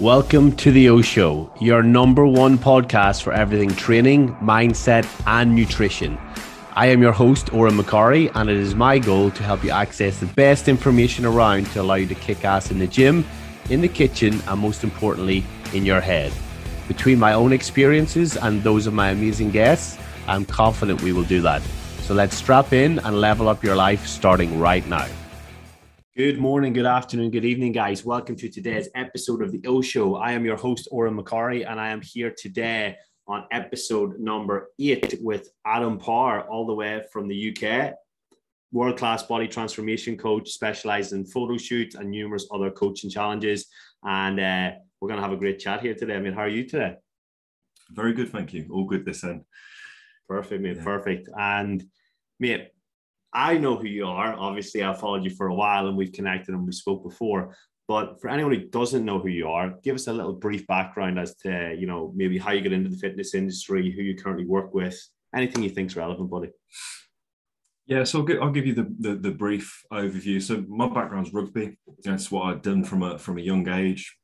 Welcome to the O Show, your number one podcast for everything training, mindset, and nutrition. I am your host, Odhran McCorry, and it is my goal to help you access the best information around to allow you to kick ass in the gym, in the kitchen, and most importantly, in your head. Between my own experiences and those of my amazing guests, I'm confident we will do that. So let's strap in and level up your life starting right now. Good morning, good afternoon, good evening, guys. Welcome to today's episode of the O Show. I am your host, Odhran McCorry, and I am here today on episode number eight with Adam Parr, all the way from the UK. World class body transformation coach, specialized in photo shoots and numerous other coaching challenges. And uh, we're going to have a great chat here today. I mean, how are you today? Very good, thank you. All good this end. Perfect, mate. Yeah. Perfect. And mate, I know who you are. Obviously, I've followed you for a while and we've connected and we spoke before. But for anyone who doesn't know who you are, give us a little brief background as to, you know, maybe how you got into the fitness industry, who you currently work with, anything you think's relevant, buddy. Yeah, so I'll give, I'll give you the, the, the brief overview. So my background's rugby. That's what I'd done from a from a young age,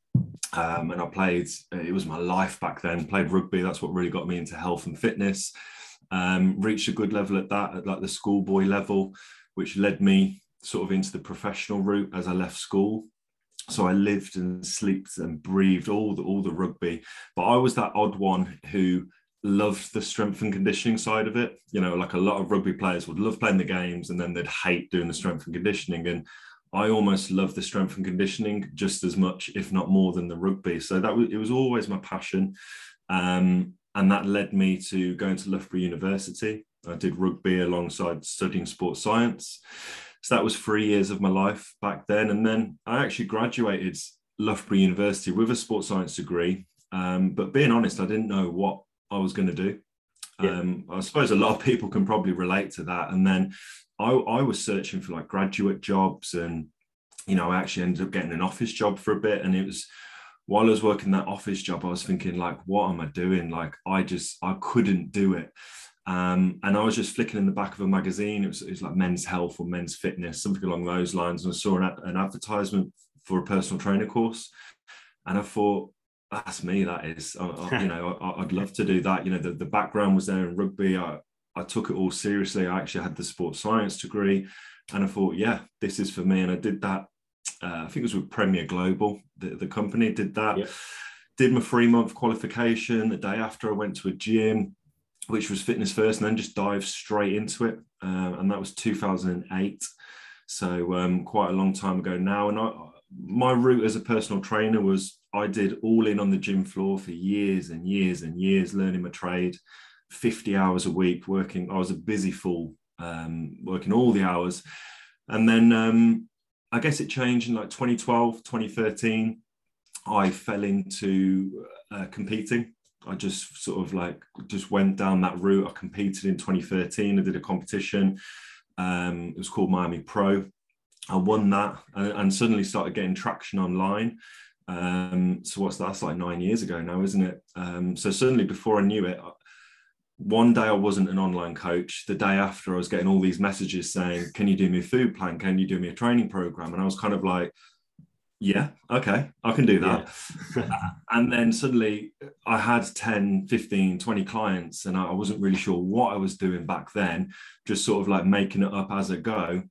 um, and I played. It was my life back then. Played rugby. That's what really got me into health and fitness. Um, reached a good level at that, at like the schoolboy level, which led me sort of into the professional route as I left school. So I lived and slept and breathed all the all the rugby, but I was that odd one who loved the strength and conditioning side of it. You know, like a lot of rugby players would love playing the games and then they'd hate doing the strength and conditioning. And I almost love the strength and conditioning just as much, if not more, than the rugby. So that was it was always my passion. Um, and that led me to going to Loughborough University. I did rugby alongside studying sports science. So that was three years of my life back then. And then I actually graduated Loughborough University with a sports science degree. Um, but being honest, I didn't know what I was going to do. Yeah. Um, I suppose a lot of people can probably relate to that. And then I, I was searching for like graduate jobs and you know, I actually ended up getting an office job for a bit. And it was while I was working that office job, I was thinking like, what am I doing? Like, I just I couldn't do it. Um, and I was just flicking in the back of a magazine. It was, it was like Men's Health or Men's Fitness, something along those lines. And I saw an, an advertisement for a personal trainer course, and I thought, that's me. That is, I, I, you know, I, would love to do that. You know, the, the background was there in rugby. I, I took it all seriously. I actually had the sports science degree, and I thought, yeah, this is for me. And I did that uh, I think it was with Premier Global, the, the company did that. Yeah. Did my three month qualification. The day after, I went to a gym, which was fitness first, and then just dived straight into it. Uh, and that was 2008. So um, quite a long time ago now. And I, my route as a personal trainer was I did all in on the gym floor for years and years and years, learning my trade, 50 hours a week working. I was a busy fool, um, working all the hours. And then um, I guess it changed in like 2012, 2013. I fell into uh, competing. I just sort of like just went down that route. I competed in 2013. I did a competition. Um, it was called Miami Pro. I won that and, and suddenly started getting traction online. Um, so what's that? That's like nine years ago now, isn't it? Um, so suddenly, before I knew it, one day I wasn't an online coach. The day after, I was getting all these messages saying, Can you do me a food plan? Can you do me a training program? And I was kind of like, Yeah, okay, I can do that. Yeah. and then suddenly I had 10, 15, 20 clients, and I wasn't really sure what I was doing back then, just sort of like making it up as I go.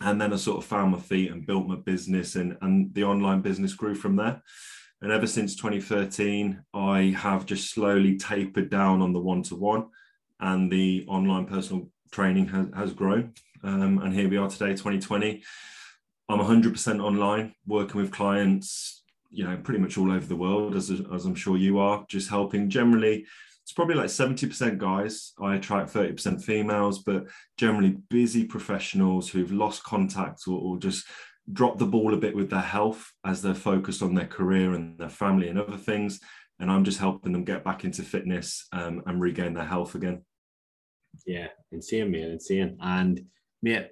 And then I sort of found my feet and built my business, and, and the online business grew from there. And ever since 2013, I have just slowly tapered down on the one to one, and the online personal training has, has grown. Um, and here we are today, 2020. I'm 100% online, working with clients, you know, pretty much all over the world, as, as I'm sure you are, just helping generally. It's probably like 70% guys. I attract 30% females, but generally busy professionals who've lost contact or, or just drop the ball a bit with their health as they're focused on their career and their family and other things. And I'm just helping them get back into fitness um, and regain their health again. Yeah, insane, man, insane. And mate,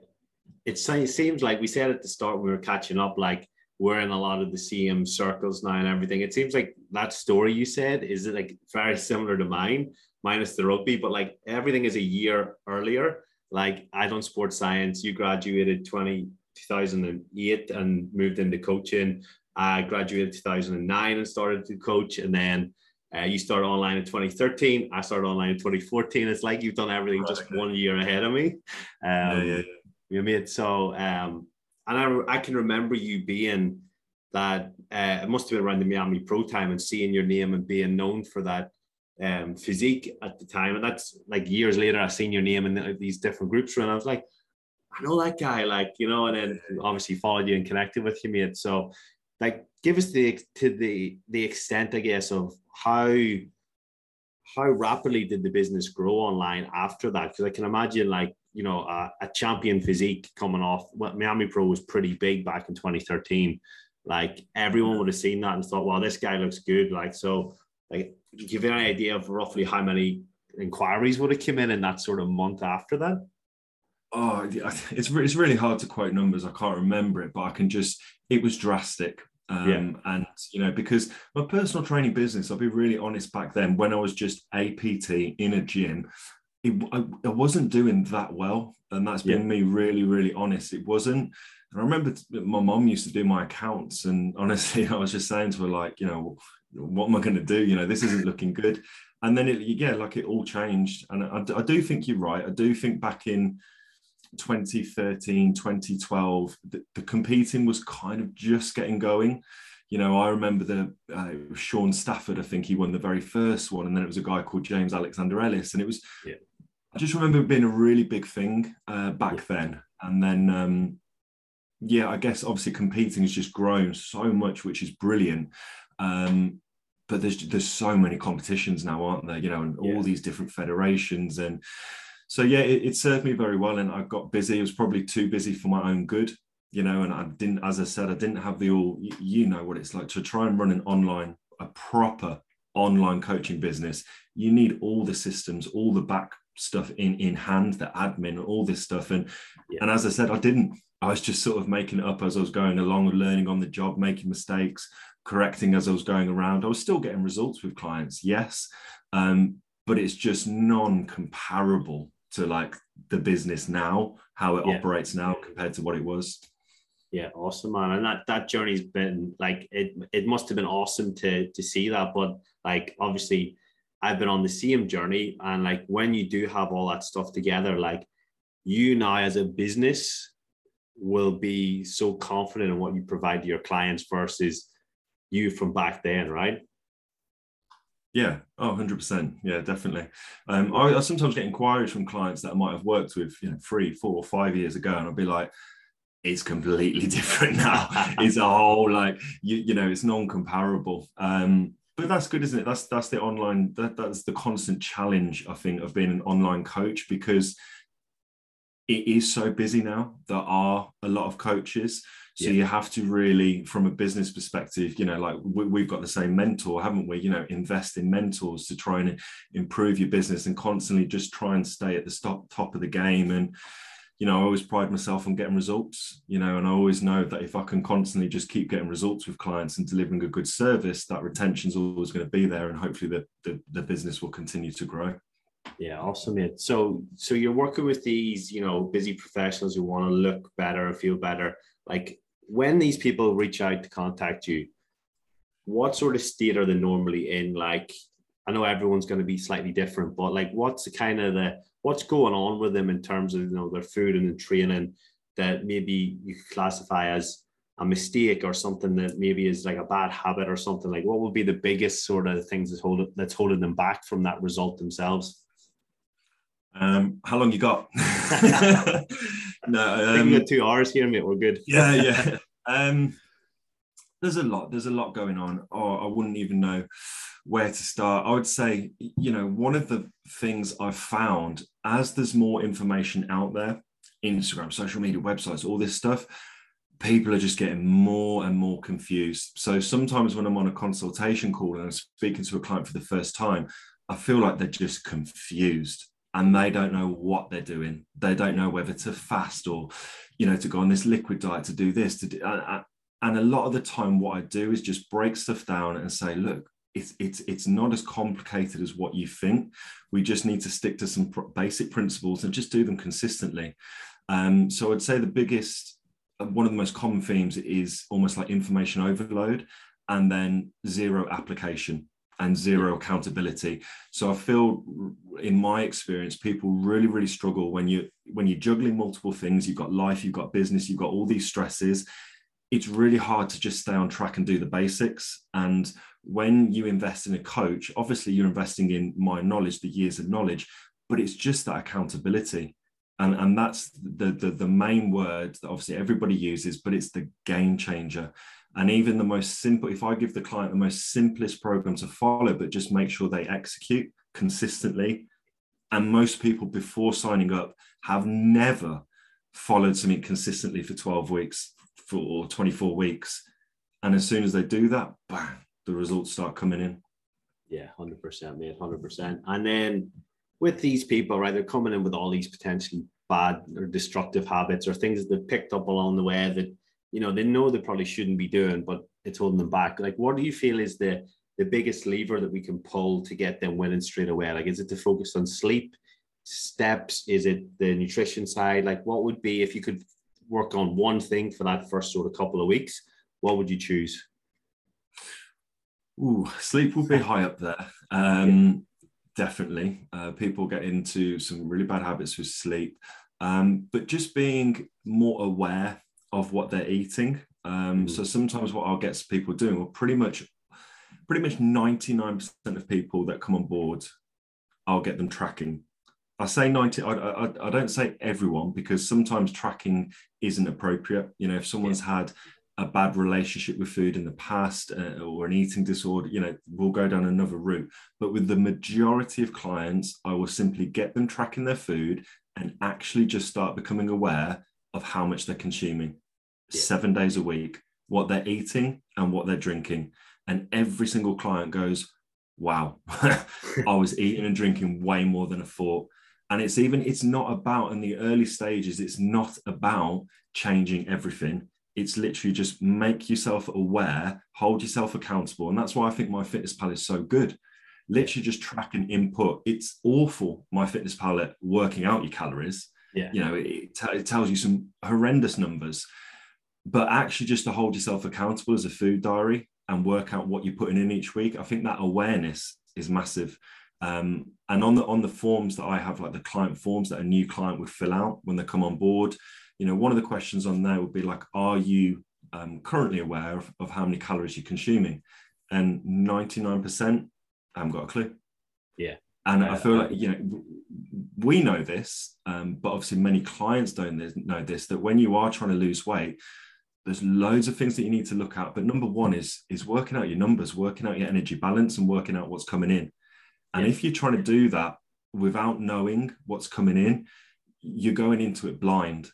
it seems like we said at the start we were catching up, like we're in a lot of the same circles now and everything. It seems like that story you said is it like very similar to mine, minus the rugby, but like everything is a year earlier. Like I done sports science, you graduated 20 2008 and moved into coaching. I graduated 2009 and started to coach, and then uh, you started online in 2013. I started online in 2014. It's like you've done everything just one year ahead of me. Um, yeah, yeah. You made so, um, and I, I can remember you being that. Uh, it must have been around the Miami Pro time and seeing your name and being known for that um, physique at the time. And that's like years later, I seen your name in these different groups, and I was like, I know that guy, like you know. And then obviously followed you and connected with you, mate. So, like, give us the to the the extent, I guess, of how how rapidly did the business grow online after that? Because I can imagine, like, you know, a, a, champion physique coming off. Well, Miami Pro was pretty big back in 2013. Like, everyone would have seen that and thought, "Well, this guy looks good." Like, so, like, give you an idea of roughly how many inquiries would have come in in that sort of month after that? Oh, it's it's really hard to quote numbers. I can't remember it, but I can just. It was drastic. Um, yeah. And, you know, because my personal training business, I'll be really honest back then, when I was just APT in a gym, it, I, I, wasn't doing that well. And that's been yeah. me really, really honest. It wasn't. And I remember my mom used to do my accounts. And honestly, I was just saying to her, like, you know, what am I going to do? You know, this isn't looking good. And then it, yeah, like it all changed. And I, I do think you're right. I do think back in 2013, 2012, the, the, competing was kind of just getting going. You know, I remember the uh, Sean Stafford, I think he won the very first one. And then it was a guy called James Alexander Ellis. And it was, yeah. I just remember it being a really big thing uh, back yeah. then. And then, um, yeah, I guess obviously competing has just grown so much, which is brilliant. Um, but there's there's so many competitions now, aren't there? You know, and all these different federations and so yeah, it, it, served me very well, and I got busy. It was probably too busy for my own good, you know. And I didn't, as I said, I didn't have the all. You know what it's like to try and run an online, a proper online coaching business. You need all the systems, all the back stuff in in hand, the admin, all this stuff. And yeah. and as I said, I didn't. I was just sort of making it up as I was going along, learning on the job, making mistakes, correcting as I was going around. I was still getting results with clients, yes, um, but it's just non-comparable to like the business now, how it yeah. operates now compared to what it was. Yeah, awesome, man. And that that journey's been like it. It must have been awesome to to see that. But like obviously, I've been on the same journey, and like when you do have all that stuff together, like you now as a business will be so confident in what you provide to your clients versus you from back then, right? Yeah, oh, 100%. Yeah, definitely. Um, I, I, sometimes get inquiries from clients that I might have worked with, you know, three, four, or five years ago, and I'll be like, it's completely different now. it's a whole like you, you know, it's non-comparable. Um, but that's good, isn't it? That's that's the online that, that's the constant challenge, I think, of being an online coach because it is so busy now. There are a lot of coaches. So yeah. you have to really, from a business perspective, you know, like we, have got the same mentor, haven't we? You know, invest in mentors to try and improve your business and constantly just try and stay at the top top of the game. And you know, I always pride myself on getting results. You know, and I always know that if I can constantly just keep getting results with clients and delivering a good service, that retention is always going to be there, and hopefully the, the, the business will continue to grow. Yeah, awesome, mate. So, so you're working with these, you know, busy professionals who want to look better and feel better like when these people reach out to contact you, what sort of state are they normally in? Like, I know everyone's going to be slightly different, but like, what's the kind of the what's going on with them in terms of you know their food and the training that maybe you could classify as a mistake or something that maybe is like a bad habit or something like what would be the biggest sort of things that's holding that's holding them back from that result themselves um, how long you got? no, um, got two hours here, mate. We're good. yeah, yeah. Um, there's a lot. There's a lot going on. Or oh, I wouldn't even know where to start. I would say, you know, one of the things I've found as there's more information out there, Instagram, social media, websites, all this stuff, people are just getting more and more confused. So sometimes when I'm on a consultation call and I'm speaking to a client for the first time, I feel like they're just confused and they don't know what they're doing. They don't know whether to fast or, you know, to go on this liquid diet, to do this, to do. and a lot of the time, what I do is just break stuff down and say, look, it's it's it's not as complicated as what you think. We just need to stick to some pr- basic principles and just do them consistently. Um, so I'd say the biggest one of the most common themes is almost like information overload and then zero application and zero accountability. So i feel in my experience people really really struggle when you when you're juggling multiple things. You've got life you've got business you've got all these stresses. It's really hard to just stay on track and do the basics. And when you invest in a coach obviously you're investing in my knowledge the years of knowledge but it's just that accountability. And and that's the, the the main word that obviously everybody uses but it's the game changer and even the most simple if i give the client the most simplest program to follow but just make sure they execute consistently and most people before signing up have never followed something consistently for 12 weeks for, or 24 weeks and as soon as they do that bang the results start coming in. Yeah 100% mate 100% and then with these people, right, they're coming in with all these potentially bad or destructive habits or things that they've picked up along the way that, you know, they know they probably shouldn't be doing, but it's holding them back. Like, what do you feel is the the biggest lever that we can pull to get them winning straight away? Like, is it to focus on sleep, steps? Is it the nutrition side? Like, what would be if you could work on one thing for that first sort of couple of weeks? What would you choose? Ooh, sleep will be high up there. Um, definitely. Uh, people get into some really bad habits with sleep, um, but just being more aware of what they're eating. Um, mm. So sometimes what I'll get people doing, well, pretty much, pretty much 99% of people that come on board, I'll get them tracking. I say 90, I, I, I don't say everyone because sometimes tracking isn't appropriate. You know, if someone's had a bad relationship with food in the past uh, or an eating disorder, you know, we'll go down another route. But with the majority of clients, I will simply get them tracking their food and actually just start becoming aware of how much they're consuming yeah. seven days a week, what they're eating and what they're drinking. And every single client goes, wow, I was eating and drinking way more than I thought. And it's even, it's not about in the early stages, it's not about changing everything it's literally just make yourself aware, hold yourself accountable. And that's why I think MyFitnessPal is so good. Literally just track and input. It's awful, MyFitnessPal working out your calories. Yeah. You know, it, t- it tells you some horrendous numbers. But actually, just to hold yourself accountable as a food diary and work out what you're putting in each week, I think that awareness is massive. Um, and on the on the forms that I have, like the client forms that a new client would fill out when they come on board, you know, one of the questions on there would be like, are you um, currently aware of, of how many calories you're consuming? And 99% I haven't got a clue. Yeah. And I feel like, you know, we know this, um, but obviously many clients don't know this, that when you are trying to lose weight, there's loads of things that you need to look at. But number one is, is working out your numbers, working out your energy balance and working out what's coming in. And yeah. if you're trying to do that without knowing what's coming in, you're going into it blind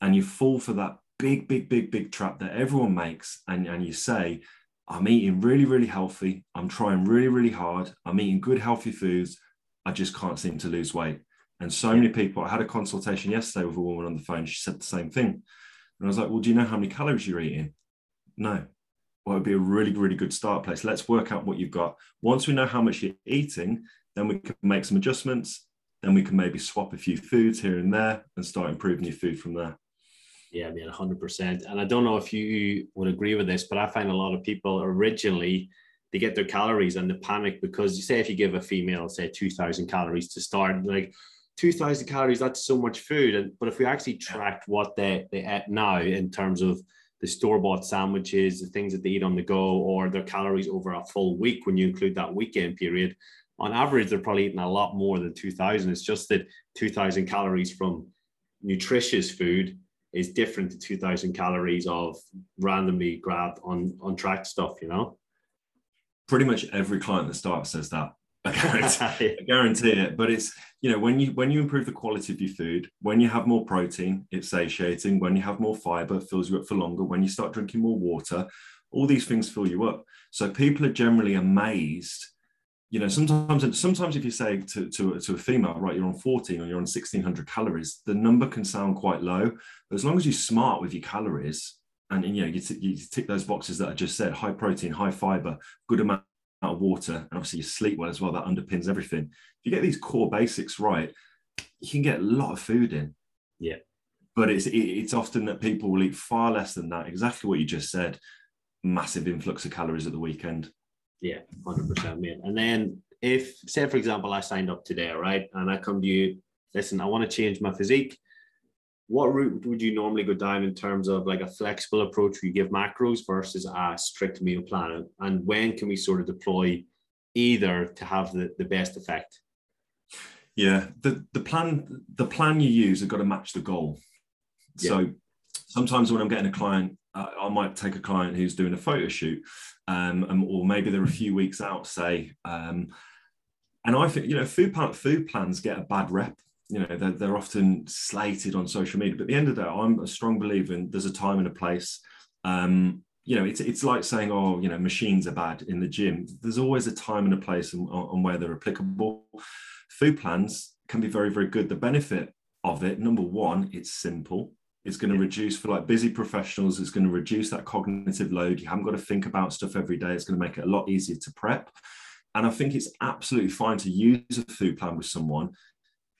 and you fall for that big, big, big, big trap that everyone makes, and, and you say, I'm eating really, really healthy. I'm trying really, really hard. I'm eating good, healthy foods. I just can't seem to lose weight. And so yeah. many people, I had a consultation yesterday with a woman on the phone. She said the same thing. And I was like, Well, do you know how many calories you're eating? No. Well, it'd be a really, really good start place. Let's work out what you've got. Once we know how much you're eating, then we can make some adjustments. Then we can maybe swap a few foods here and there and start improving your food from there. Yeah, I mean, 100%. And I don't know if you would agree with this, but I find a lot of people originally they get their calories and they panic because you say if you give a female, say 2,000 calories to start, like 2,000 calories, that's so much food. And but if we actually tracked what they, they eat now in terms of the store bought sandwiches, the things that they eat on the go, or their calories over a full week when you include that weekend period, on average, they're probably eating a lot more than 2,000. It's just that 2,000 calories from nutritious food is different to 2000 calories of randomly grabbed on on track stuff you know pretty much every client that starts says that I guarantee, I guarantee it. But it's you know when you when you improve the quality of your food when you have more protein it's satiating. When you have more fiber fills you up for longer. When you start drinking more water all these things fill you up. So people are generally amazed. You know sometimes sometimes if you say to, to, to a female right you're on 14 or you're on 1600 calories the number can sound quite low. But as long as you're smart with your calories and, and you know you, t- you tick those boxes that i just said high protein high fiber good amount of water and obviously you sleep well as well that underpins everything if you get these core basics right you can get a lot of food in yeah but it's it's often that people will eat far less than that. Exactly what you just said. Massive influx of calories at the weekend. Yeah, hundred percent, mate. And then if, say, for example, I signed up today, right, and I come to you, listen, I want to change my physique. What route would you normally go down in terms of like a flexible approach where you give macros versus a strict meal plan? And when can we sort of deploy either to have the, the best effect? Yeah, the, the plan the plan you use have got to match the goal. Yeah. So sometimes when I'm getting a client, uh, I might take a client who's doing a photo shoot, um, or maybe they're a few weeks out, say, um, and I think you know food plan, food plans get a bad rep. You know they're, they're often slated on social media, but at the end of the day, I'm a strong believer in there's a time and a place. Um, you know, it's it's like saying, oh, you know, machines are bad in the gym. There's always a time and a place on, on where they're applicable. Food plans can be very, very good. The benefit of it, number one, it's simple. It's going to yeah. reduce for like busy professionals. It's going to reduce that cognitive load. You haven't got to think about stuff every day. It's going to make it a lot easier to prep. And I think it's absolutely fine to use a food plan with someone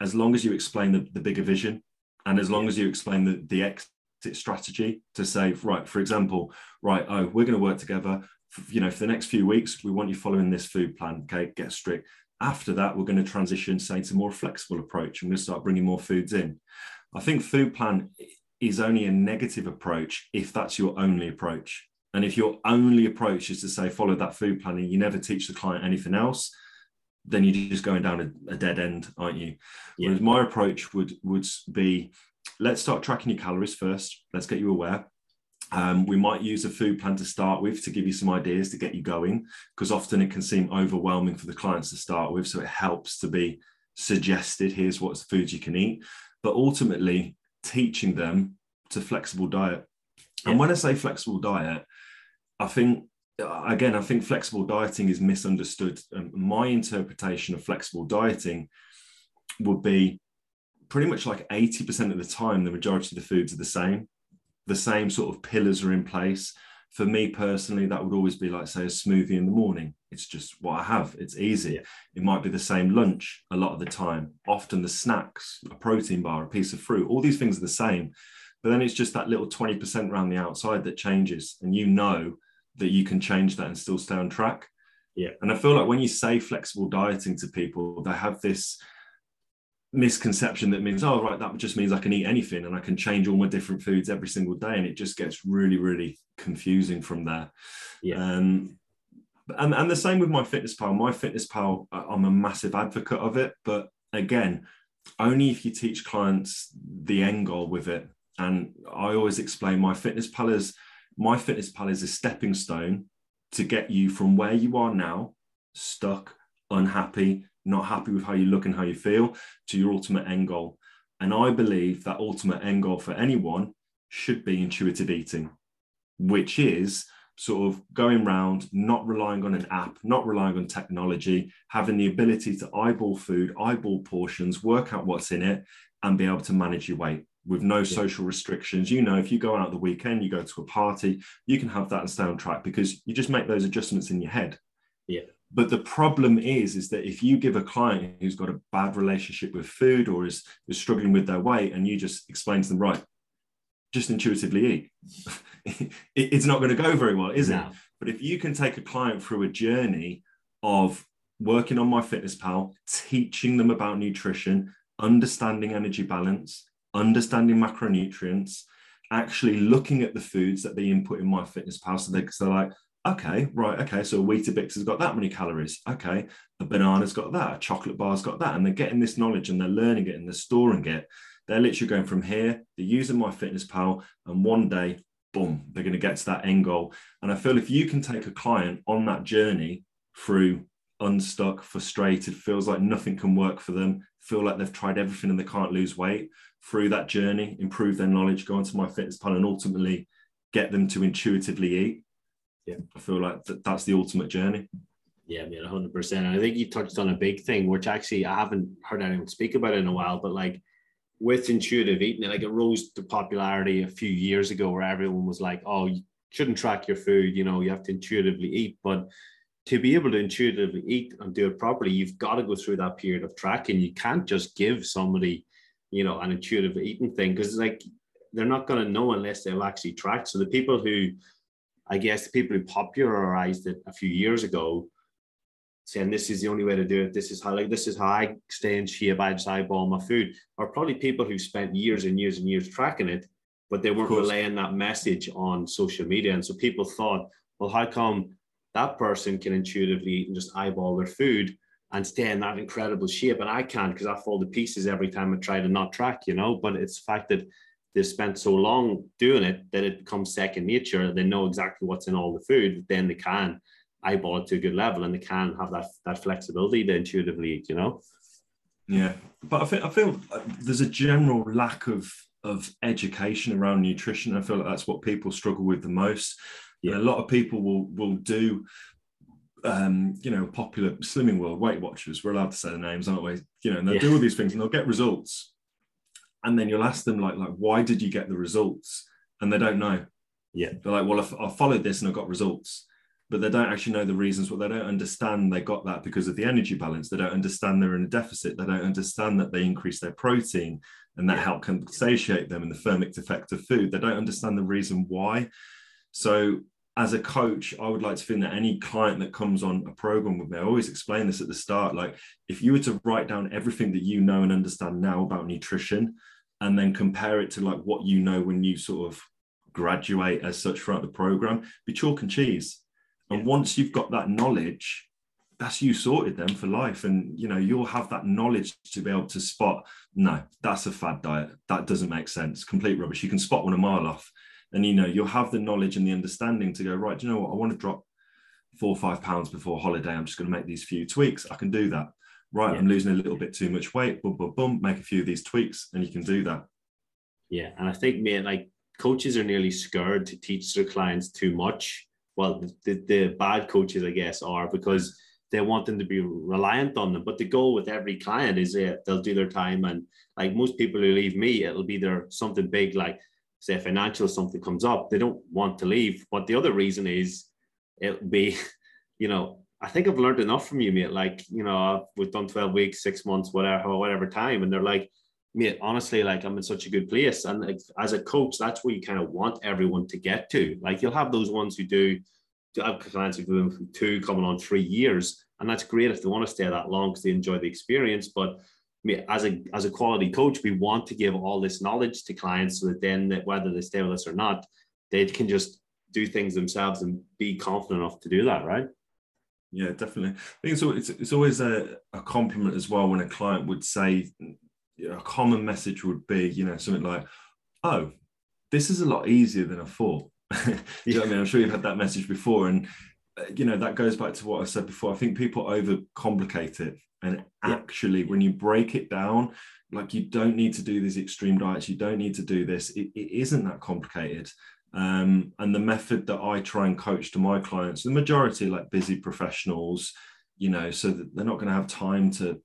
as long as you explain the, the bigger vision and as long as you explain the, the exit strategy to say, right, for example, right, oh, we're going to work together. You know, for the next few weeks, we want you following this food plan. Okay, get strict. After that, we're going to transition, say, to more flexible approach. and we're going to start bringing more foods in. I think food plan is only a negative approach if that's your only approach. And if your only approach is to say, follow that food plan and you never teach the client anything else, then you're just going down a, a dead end, aren't you? Yeah. Whereas my approach would would be, let's start tracking your calories first. Let's get you aware. Um, we might use a food plan to start with to give you some ideas to get you going, because often it can seem overwhelming for the clients to start with. So it helps to be suggested here's what's the foods you can eat. But ultimately, teaching them to flexible diet. Yeah. And when I say flexible diet, I think Uh, again, I think flexible dieting is misunderstood. And my interpretation of flexible dieting would be pretty much like 80% of the time, the majority of the foods are the same. The same sort of pillars are in place. For me personally, that would always be like, say, a smoothie in the morning. It's just what I have. It's easy. It might be the same lunch a lot of the time. Often the snacks, a protein bar, a piece of fruit, all these things are the same. But then it's just that little 20% around the outside that changes. And you know that you can change that and still stay on track. Yeah. And I feel like when you say flexible dieting to people, they have this misconception that means, oh, right, that just means I can eat anything and I can change all my different foods every single day. And it just gets really, really confusing from there. Yeah. Um, and, and the same with my fitness pal. My fitness pal, I'm a massive advocate of it. But again, only if you teach clients the end goal with it. And I always explain MyFitnessPal is MyFitnessPal is a stepping stone to get you from where you are now, stuck, unhappy, not happy with how you look and how you feel, to your ultimate end goal. And I believe that ultimate end goal for anyone should be intuitive eating, which is sort of going around, not relying on an app, not relying on technology, having the ability to eyeball food, eyeball portions, work out what's in it, and be able to manage your weight with no yeah. social restrictions. You know, if you go out the weekend, you go to a party, you can have that and stay on track because you just make those adjustments in your head. Yeah. But the problem is, is that if you give a client who's got a bad relationship with food or is, is struggling with their weight and you just explain to them, right, just intuitively eat, it, it's not going to go very well, is no. it? But if you can take a client through a journey of working on my fitness pal, teaching them about nutrition, understanding energy balance, understanding macronutrients, actually looking at the foods that they input in MyFitnessPal. So, they, so they're like, okay, right, okay, so a Weetabix has got that many calories. Okay, a banana's got that, a chocolate bar's got that. And they're getting this knowledge and they're learning it and they're storing it. They're literally going from here, they're using MyFitnessPal, and one day, boom, they're going to get to that end goal. And I feel if you can take a client on that journey through unstuck, frustrated, feels like nothing can work for them, feel like they've tried everything and they can't lose weight, through that journey, improve their knowledge, go into my fitness plan, and ultimately get them to intuitively eat. Yeah, I feel like that, that's the ultimate journey. Yeah, I mean, 100%. And I think you touched on a big thing, which actually I haven't heard anyone speak about in a while, but like with intuitive eating, like it rose to popularity a few years ago where everyone was like, oh, you shouldn't track your food, you know, you have to intuitively eat. But to be able to intuitively eat and do it properly, you've got to go through that period of tracking. You can't just give somebody you know, an intuitive eating thing. Because like they're not going to know unless they've actually tracked. So the people who, I guess, the people who popularized it a few years ago, saying this is the only way to do it. This is how like this is how I stay in shape. I just eyeball my food. Are probably people who spent years and years and years tracking it, but they weren't relaying that message on social media. And so people thought, well, how come that person can intuitively eat and just eyeball their food and stay in that incredible shape, and I can't because I fall to pieces every time I try to not track, you know. But it's the fact that they've spent so long doing it that it becomes second nature. They know exactly what's in all the food, then they can eyeball it to a good level and they can have that that flexibility to intuitively eat, you know. Yeah, but I think I feel uh, there's a general lack of of education around nutrition. I feel like that's what people struggle with the most. Yeah. a lot of people will will do um, you know, popular slimming world Weight Watchers. We're allowed to say the names, aren't we? You know, and they'll yeah. do all these things and they'll get results. And then you'll ask them like, like, why did you get the results? And they don't know. Yeah. They're like, well, I, I followed this and I got results but they don't actually know the reasons what they don't understand they got that because of the energy balance they don't understand they're in a deficit they don't understand that they increase their protein and that help can satiate them and the thermic effect of food they don't understand the reason why so as a coach i would like to think that any client that comes on a program with me i always explain this at the start like if you were to write down everything that you know and understand now about nutrition and then compare it to like what you know when you sort of graduate as such throughout the program be chalk and cheese and once you've got that knowledge, that's you sorted them for life. And you know, you'll have that knowledge to be able to spot, no, that's a fad diet. That doesn't make sense. Complete rubbish. You can spot one a mile off. And you know, you'll have the knowledge and the understanding to go, right, do you know what? I want to drop four or five pounds before holiday. I'm just going to make these few tweaks. I can do that. Right. Yeah. I'm losing a little bit too much weight. Boom, boom, boom. Make a few of these tweaks and you can do that. Yeah. And I think, man, like coaches are nearly scared to teach their clients too much well, the, the bad coaches, I guess, are because they want them to be reliant on them. But the goal with every client is that they'll do their time. And like most people who leave me, it'll be their something big, like say financial something comes up. They don't want to leave. But the other reason is it'll be, you know, I think I've learned enough from you, mate. Like, you know, we've done 12 weeks, six months, whatever, whatever time. And they're like, mate, honestly, like I'm in such a good place. And like, as a coach, that's where you kind of want everyone to get to. Like you'll have those ones who do, have clients who've been two coming on three years. And that's great if they want to stay that long because they enjoy the experience. But as a as a quality coach, we want to give all this knowledge to clients so that then that whether they stay with us or not, they can just do things themselves and be confident enough to do that, right? Yeah, definitely. I think it's, it's, it's always a, a compliment as well when a client would say, you know, a common message would be, you know, something like, oh, this is a lot easier than I thought. you know what I mean? I'm sure you've had that message before. And, uh, you know, that goes back to what I said before. I think people overcomplicate it. And actually, when you break it down, like you don't need to do these extreme diets, you don't need to do this. it, it isn't that complicated. Um, and the method that I try and coach to my clients, the majority like busy professionals, you know, so that they're not going to have time to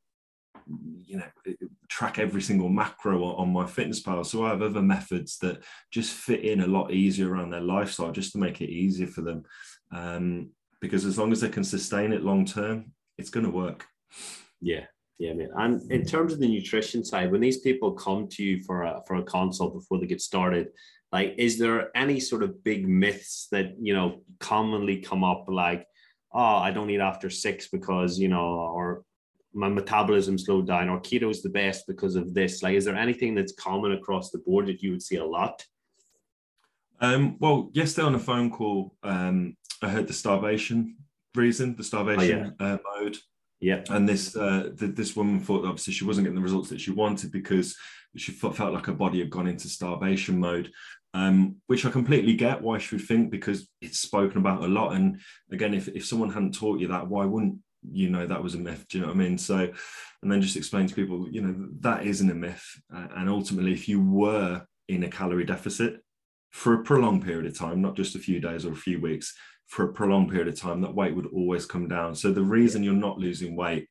you know track every single macro on, my fitness pal so i have other methods that just fit in a lot easier around their lifestyle just to make it easier for them um, because as long as they can sustain it long term it's going to work yeah. Yeah man. And in terms of the nutrition side when these people come to you for a for a consult before they get started like is there any sort of big myths that you know commonly come up like oh i don't eat after six because you know or my metabolism slowed down or keto is the best because of this. Like is there anything that's common across the board that you would see a lot? Um, well yesterday on a phone call um, i heard the starvation reason the starvation oh, yeah. uh, mode yeah. And this uh, th- this woman thought obviously she wasn't getting the results that she wanted because she felt like her body had gone into starvation mode um, which I completely get why she would think because it's spoken about a lot. And again, if, if someone hadn't taught you that, why wouldn't you know that was a myth? Do you know what i mean? So and then just explain to people you know that isn't a myth. And ultimately if you were in a calorie deficit for a prolonged period of time not just a few days or a few weeks for a prolonged period of time that weight would always come down so the reason you're not losing weight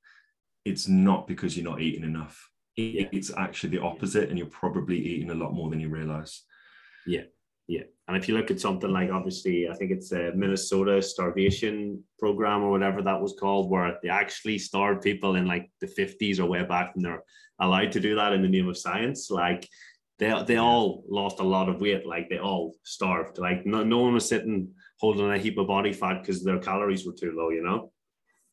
it's not because you're not eating enough it's actually the opposite and you're probably eating a lot more than you realize yeah yeah. And if you look at something like obviously, I think it's a Minnesota starvation program or whatever that was called, where they actually starve people in like the 50s or way back and they're allowed to do that in the name of science. Like they they all lost a lot of weight. Like they all starved. Like no, no one was sitting holding a heap of body fat because their calories were too low. You know.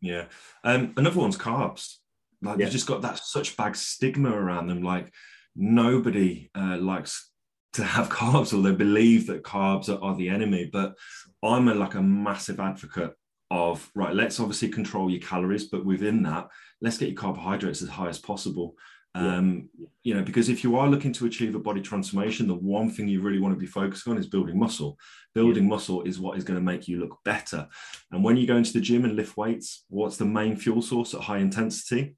Yeah. Um, another one's carbs. Like yeah. they've just got that such bad stigma around them. Like nobody uh, likes to have carbs or they believe that carbs are, are the enemy. But I'm a, like a massive advocate of right. Let's obviously control your calories, but within that, let's get your carbohydrates as high as possible. Um, you know, because if you are looking to achieve a body transformation, the one thing you really want to be focusing on is building muscle. Building yeah. muscle is what is going to make you look better. And when you go into the gym and lift weights, what's the main fuel source at high intensity?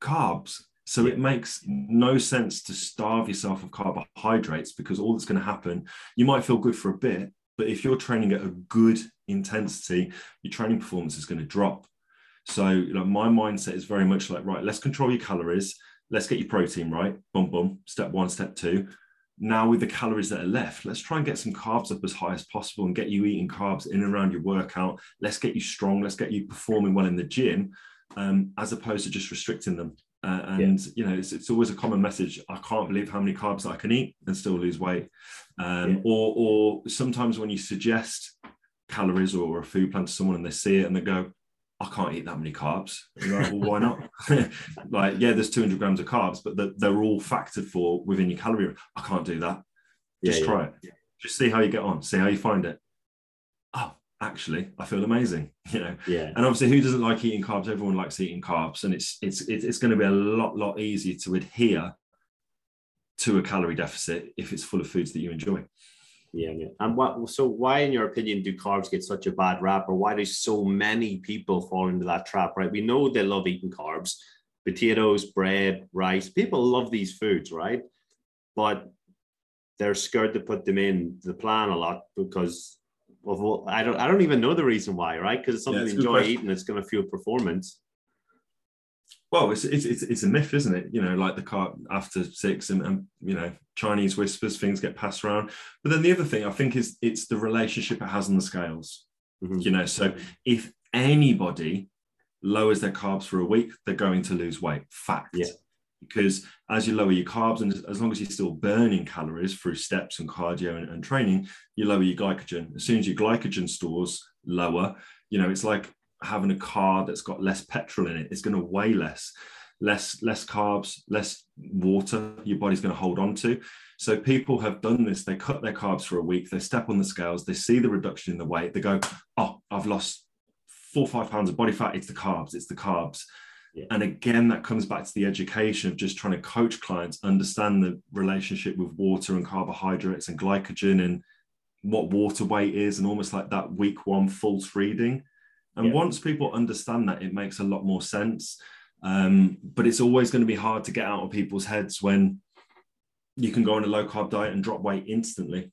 Carbs. So it makes no sense to starve yourself of carbohydrates because all that's going to happen, you might feel good for a bit, but if you're training at a good intensity, your training performance is going to drop. So, you know, my mindset is very much like, right, let's control your calories let's get your protein right. Boom, boom. Step one, step two. Now, with the calories that are left, let's try and get some carbs up as high as possible and get you eating carbs in and around your workout. Let's get you strong. Let's get you performing well in the gym, um, as opposed to just restricting them. Uh, and yeah. you know, it's, it's, always a common message. I can't believe how many carbs I can eat and still lose weight. Um, yeah. Or, or sometimes when you suggest calories or a food plan to someone and they see it and they go, I can't eat that many carbs. Like, well, why not? like, yeah, there's 200 grams of carbs, but the, they're all factored for within your calorie. I can't do that. Just yeah, try yeah. it. Just see how you get on. See how you find it. Oh, actually, I feel amazing. You know. Yeah. And obviously, who doesn't like eating carbs? Everyone likes eating carbs, and it's it's it's going to be a lot lot easier to adhere to a calorie deficit if it's full of foods that you enjoy. Yeah, yeah. And what? So, why, in your opinion, do carbs get such a bad rap, or why do so many people fall into that trap? Right? We know they love eating carbs, potatoes, bread, rice. People love these foods, right? But they're scared to put them in the plan a lot because of what I don't. I don't even know the reason why, right? Because it's something yeah, it's enjoy eating. It's going to fuel performance well, it's, it's it's it's a myth, isn't it? You know, like the car after six and, and you know Chinese whispers, things get passed around. But then the other thing I think is it's the relationship it has on the scales. Mm-hmm. You know, so if anybody lowers their carbs for a week, they're going to lose weight. Fact. Yeah. Because as you lower your carbs, and as long as you're still burning calories through steps and cardio and, and training, you lower your glycogen. As soon as your glycogen stores lower, you know, it's like having a car that's got less petrol in it it's going to weigh less less less carbs less water your body's going to hold on to. So people have done this they cut their carbs for a week they step on the scales they see the reduction in the weight they go oh i've lost four or five pounds of body fat it's the carbs it's the carbs. Yeah. and again that comes back to the education of just trying to coach clients understand the relationship with water and carbohydrates and glycogen and what water weight is and almost like that week one false reading and yeah. once people understand that, it makes a lot more sense. Um, but it's always going to be hard to get out of people's heads when you can go on a low carb diet and drop weight instantly.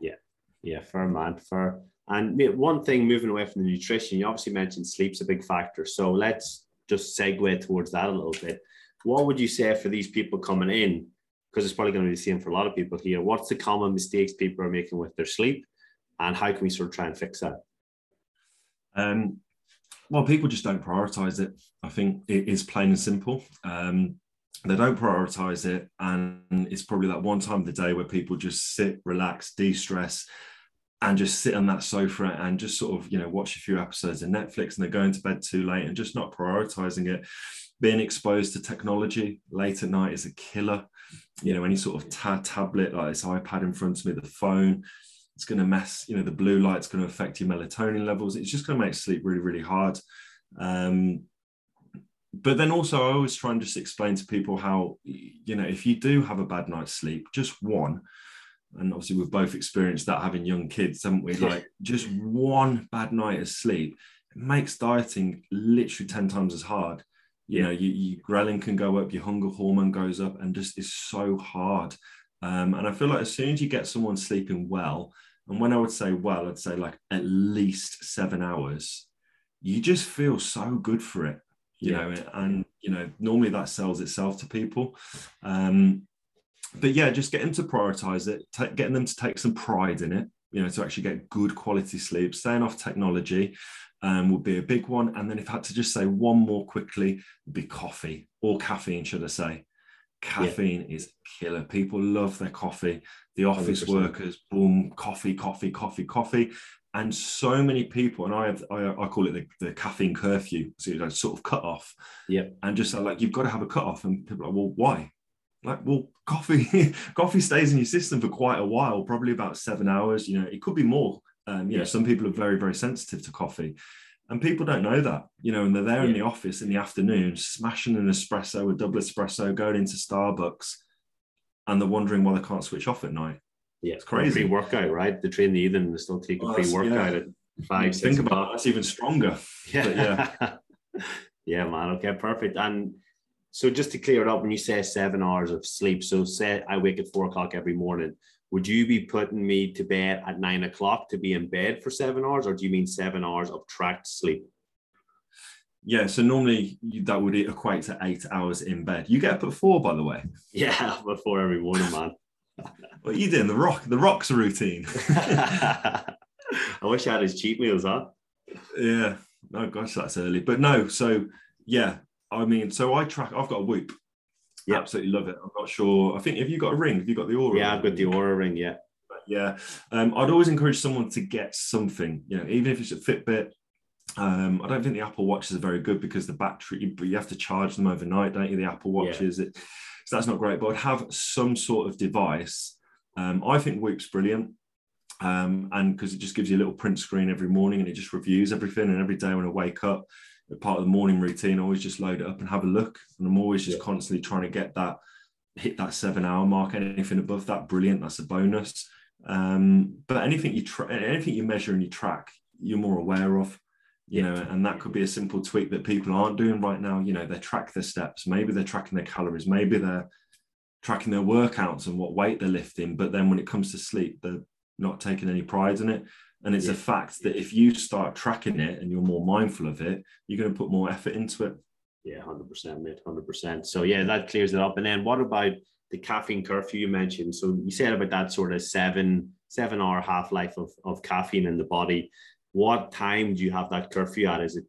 Yeah, yeah, fair man, fair. And one thing, moving away from the nutrition, you obviously mentioned sleep's a big factor. So let's just segue towards that a little bit. What would you say for these people coming in? Because it's probably going to be the same for a lot of people here. What's the common mistakes people are making with their sleep, and how can we sort of try and fix that? Um, well, people just don't prioritize it. I think it is plain and simple. Um, they don't prioritize it, and it's probably that one time of the day where people just sit, relax, de-stress, and just sit on that sofa and just sort of you know watch a few episodes of Netflix, and they're going to bed too late and just not prioritizing it. Being exposed to technology late at night is a killer. You know, any sort of ta- tablet like this iPad in front of me, the phone, it's going to mess, you know, the blue light's going to affect your melatonin levels. It's just going to make sleep really, really hard. Um, but then also, I always try and just explain to people how, you know, if you do have a bad night's sleep, just one, and obviously we've both experienced that having young kids, haven't we? Like just one bad night of sleep it makes dieting literally 10 times as hard. You know, you, your ghrelin can go up, your hunger hormone goes up, and just is so hard. Um, and I feel like as soon as you get someone sleeping well, and when I would say well, I'd say like at least seven hours, you just feel so good for it, you yeah. know, and you know, normally that sells itself to people. Um, but yeah, just getting to prioritize it, t- getting them to take some pride in it, you know, to actually get good quality sleep, staying off technology um, would be a big one. And then if I had to just say one more quickly, be coffee or caffeine, should I say. Caffeine yeah. is killer. People love their coffee. The office 100%. workers, boom, coffee, coffee, coffee, coffee. And so many people, and I have, I, I call it the, the caffeine curfew, so you know, sort of cut off. Yeah. And just like you've got to have a cut off, and people are like, well, why? Like, well, coffee, coffee stays in your system for quite a while, probably about seven hours. You know, it could be more. Um, you yeah. know, some people are very, very sensitive to coffee. And people don't know that, you know, and they're there yeah. in the office in the afternoon, smashing an espresso, a double espresso, going into Starbucks, and they're wondering why they can't switch off at night. Yeah, it's crazy. Pre workout, right? The train the evening and still take a well, pre workout yeah. at five. Think about that, that's even stronger. Yeah, yeah, yeah, man. Okay, perfect. And so, just to clear it up, when you say seven hours of sleep, so say I wake at four o'clock every morning, would you be putting me to bed at nine o'clock to be in bed for seven hours, or do you mean seven hours of tracked sleep? Yeah, so normally that would equate to eight hours in bed. You get up at four, by the way. Yeah, before every morning, man. what are you doing? The rock, the rocks routine. I wish I had his cheat meals, huh? Yeah. Oh gosh, that's early. But no, so yeah, I mean, so I track. I've got a Whoop, yeah. Absolutely love it. I'm not sure. I think have you got a ring? Have you got the Oura? Yeah, I've got the Oura ring. Yeah. Yeah. Um, I'd always encourage someone to get something, you know, even if it's a Fitbit. Um, I don't think the Apple Watches are very good because the battery, you, you have to charge them overnight, don't you? The Apple Watches, yeah. it, so that's not great. But I'd have some sort of device. Um, I think Whoop's brilliant. Um, and because it just gives you a little print screen every morning and it just reviews everything. And every day when I wake up, part of the morning routine, I always just load it up and have a look. And I'm always just yeah. constantly trying to get that, hit that seven hour mark. Anything above that, brilliant. That's a bonus. Um, but anything you try, anything you measure and you track, you're more aware of, you yeah. know, and that could be a simple tweak that people aren't doing right now. You know, they track their steps, maybe they're tracking their calories, maybe they're tracking their workouts and what weight they're lifting. But then when it comes to sleep, they're not taking any pride in it. And it's yeah. a fact that if you start tracking it and you're more mindful of it, you're going to put more effort into it. Yeah, 100%, mate, 100%. So, yeah, that clears it up. And then what about the caffeine curfew you mentioned? So, you said about that sort of seven, seven hour half life of, of caffeine in the body. What time do you have that curfew at? Is it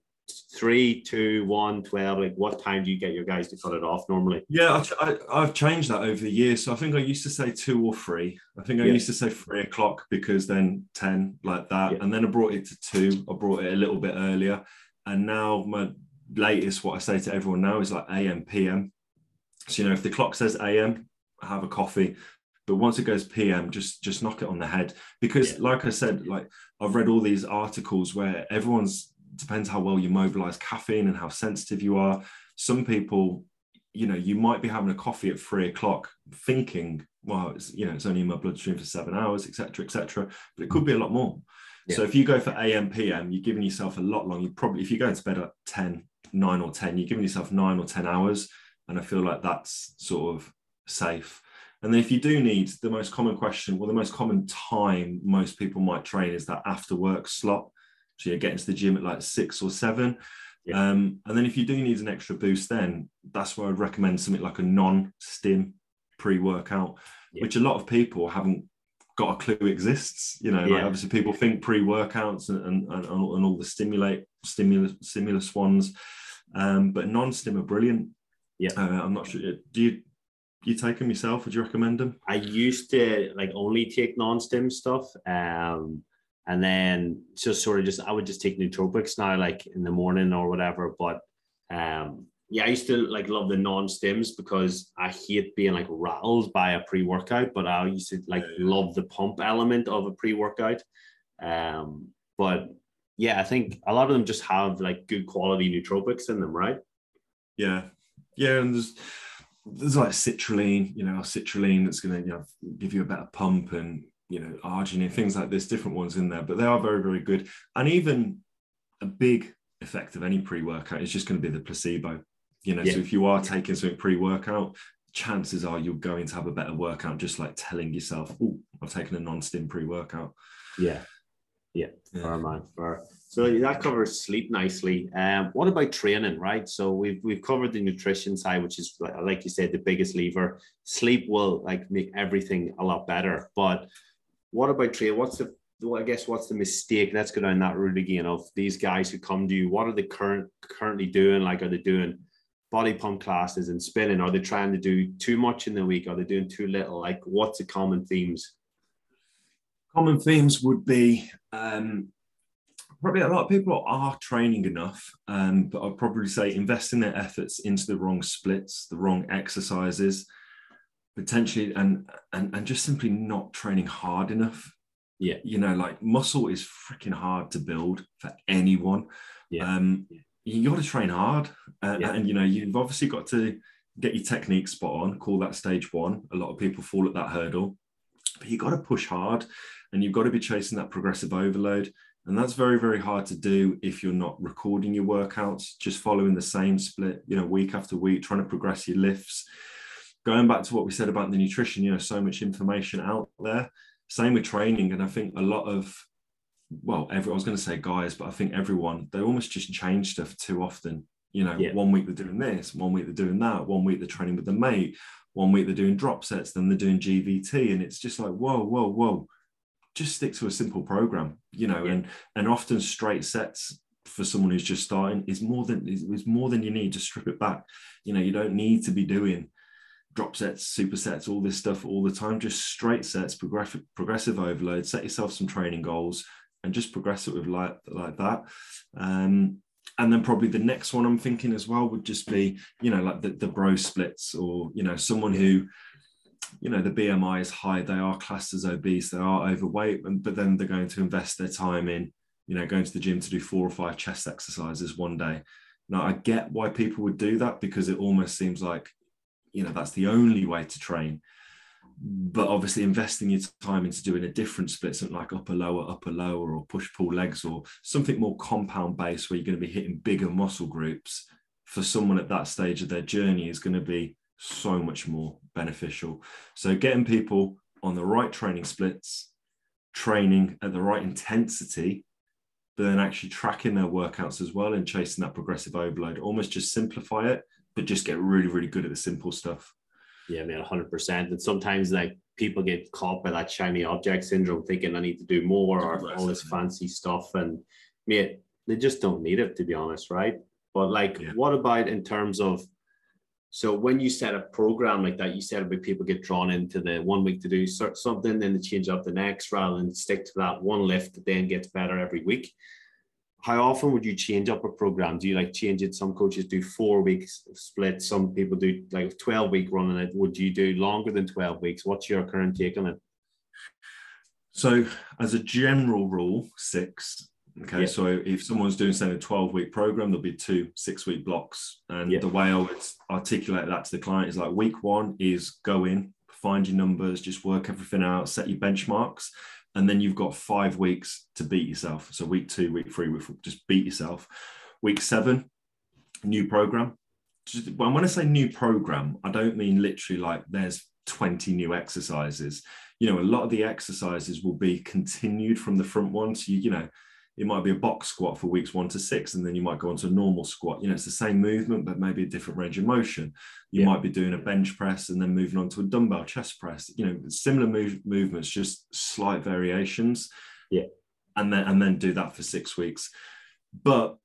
three, two, one, 12? Like, what time do you get your guys to cut it off normally? Yeah, I, have changed that over the years. So I think I used to say two or three. I think I yeah. used to say three o'clock because then 10, like that. Yeah. And then I brought it to two. I brought it a little bit earlier. And now my latest, what I say to everyone now is like AM, PM. So, you know, if the clock says AM, have a coffee but once it goes pm just just knock it on the head because yeah. like i said like i've read all these articles where everyone's depends how well you mobilize caffeine and how sensitive you are. Some people, you know, you might be having a coffee at three o'clock thinking, well, it's, you know, it's only in my bloodstream for seven hours, etc., etc. but it could be a lot more. Yeah. So if you go for AM, PM, you're giving yourself a lot long. You probably, if you go to bed at 10, 9 or 10, you're giving yourself nine or 10 hours. And I feel like that's sort of safe. And then if you do need the most common question, well, the most common time most people might train is that after work slot. So you're getting to the gym at like six or seven. Yeah. Um, and then if you do need an extra boost, then that's where I'd recommend something like a non-stim pre-workout, yeah. which a lot of people haven't got a clue exists. You know, yeah. like obviously people think pre-workouts and, and, and, and all the stimulate stimulus stimulus ones, um, but non-stim are brilliant. Yeah, uh, I'm not sure. Do you you take them yourself? Would you recommend them? I used to like only take non-stim stuff. Um, and then just sort of just I would just take nootropics now, like in the morning or whatever. But um, yeah, I used to like love the non-stims because I hate being like rattled by a pre-workout, but I used to like love the pump element of a pre-workout. Um, but yeah, I think a lot of them just have like good quality nootropics in them, right? Yeah, yeah, and there's there's like citrulline, you know, citrulline that's going to you know, give you a better pump, and you know, arginine, things like this, different ones in there, but they are very, very good. And even a big effect of any pre-workout is just going to be the placebo. You know, yeah. so if you are taking something pre-workout, chances are you're going to have a better workout, just like telling yourself, "Oh, I've taken a non-stim pre-workout." Yeah, yeah, yeah. fair man, fair. So that covers sleep nicely. Um, what about training, right? So we've we've covered the nutrition side, which is like you said, the biggest lever. Sleep will like make everything a lot better, but what about trade? What's the well, I guess what's the mistake? Let's go down that route again of these guys who come to you. What are they current currently doing? Like, are they doing body pump classes and spinning? Are they trying to do too much in the week? Are they doing too little? Like, what's the common themes? Common themes would be um, probably a lot of people are training enough, um, but I'd probably say investing their efforts into the wrong splits, the wrong exercises, potentially, and and and just simply not training hard enough. Yeah, you know, like muscle is freaking hard to build for anyone. Yeah. Um, you got to train hard, uh, Yeah. and you know you've obviously got to get your technique spot on. Call that stage one. A lot of people fall at that hurdle, but you got to push hard, and you've got to be chasing that progressive overload. And that's very, very hard to do if you're not recording your workouts, just following the same split, you know, week after week, trying to progress your lifts. Going back to what we said about the nutrition, you know, so much information out there. Same with training. And I think a lot of, well, every, I was going to say guys, but I think everyone, they almost just change stuff too often. You know, Yeah. one week they're doing this, one week they're doing that, one week they're training with the mate, one week they're doing drop sets, then they're doing GVT. And it's just like, whoa, whoa, whoa just stick to a simple program, you know, Yeah. and and often straight sets for someone who's just starting is more than is, is more than you need to strip it back. You know, you don't need to be doing drop sets, supersets, all this stuff all the time. Just straight sets, progressive progressive overload. Set yourself some training goals and just progress it with like like that. Um, and then probably the next one I'm thinking as well would just be, you know, like the, the bro splits or, you know, someone who you know the BMI is high, they are classed as obese, they are overweight, but then they're going to invest their time in, you know, going to the gym to do four or five chest exercises one day. Now I get why people would do that because it almost seems like, you know, that's the only way to train. But obviously, investing your time into doing a different split, something like upper lower, upper lower, or push pull legs, or something more compound based where you're going to be hitting bigger muscle groups for someone at that stage of their journey is going to be so much more beneficial. So getting people on the right training splits, training at the right intensity, but then actually tracking their workouts as well and chasing that progressive overload. Almost just simplify it, but just get really, really good at the simple stuff. Yeah, man, hundred percent. And sometimes like people get caught by that shiny object syndrome, thinking I need to do more or all this fancy stuff, and mate, they just don't need it to be honest, right? But like, Yeah. what about in terms of so when you set a program like that, you said about people get drawn into the one week to do something, then they change up the next rather than stick to that one lift that then gets better every week. How often would you change up a program? Do you like change it? Some coaches do four weeks split. Some people do like 12 week running it. Would you do longer than 12 weeks? What's your current take on it? So, as a general rule, six. Okay, Yeah. so if someone's doing say a 12 week program, there'll be two six week blocks. And Yeah. the way I would articulate that to the client is like week one is go in, find your numbers, just work everything out, set your benchmarks. And then you've got five weeks to beat yourself. So week two, week three, week four, just beat yourself. Week seven, new program. Just, when I say new program, I don't mean literally like there's 20 new exercises. You know, a lot of the exercises will be continued from the front one. So, you, you know, it might be a box squat for weeks one to six, and then you might go on to a normal squat. You know, it's the same movement, but maybe a different range of motion. You Yeah. might be doing a bench press and then moving on to a dumbbell chest press. You know, similar move, movements, just slight variations. Yeah. And then and then do that for six weeks. But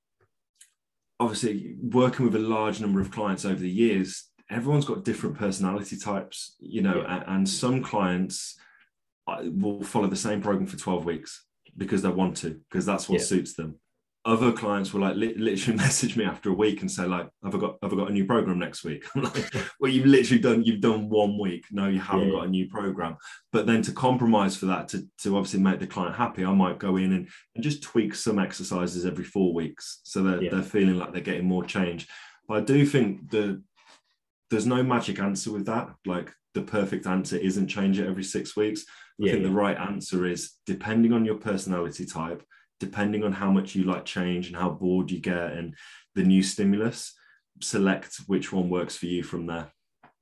obviously, working with a large number of clients over the years, everyone's got different personality types. You know, Yeah. a- and some clients uh, will follow the same program for 12 weeks because they want to because that's what Yeah. suits them. Other clients will like li- literally message me after a week and say like have i got have i got a new program next week? I'm like well you've literally done you've done one week. No you haven't Yeah. got a new program. But then to compromise for that to, to obviously make the client happy i might go in and, and just tweak some exercises every four weeks so that Yeah. they're feeling like they're getting more change. But i do think the there's no magic answer with that. Like the perfect answer isn't change it every six weeks I Yeah, think yeah. the right answer is depending on your personality type, depending on how much you like change and how bored you get and the new stimulus, select which one works for you from there.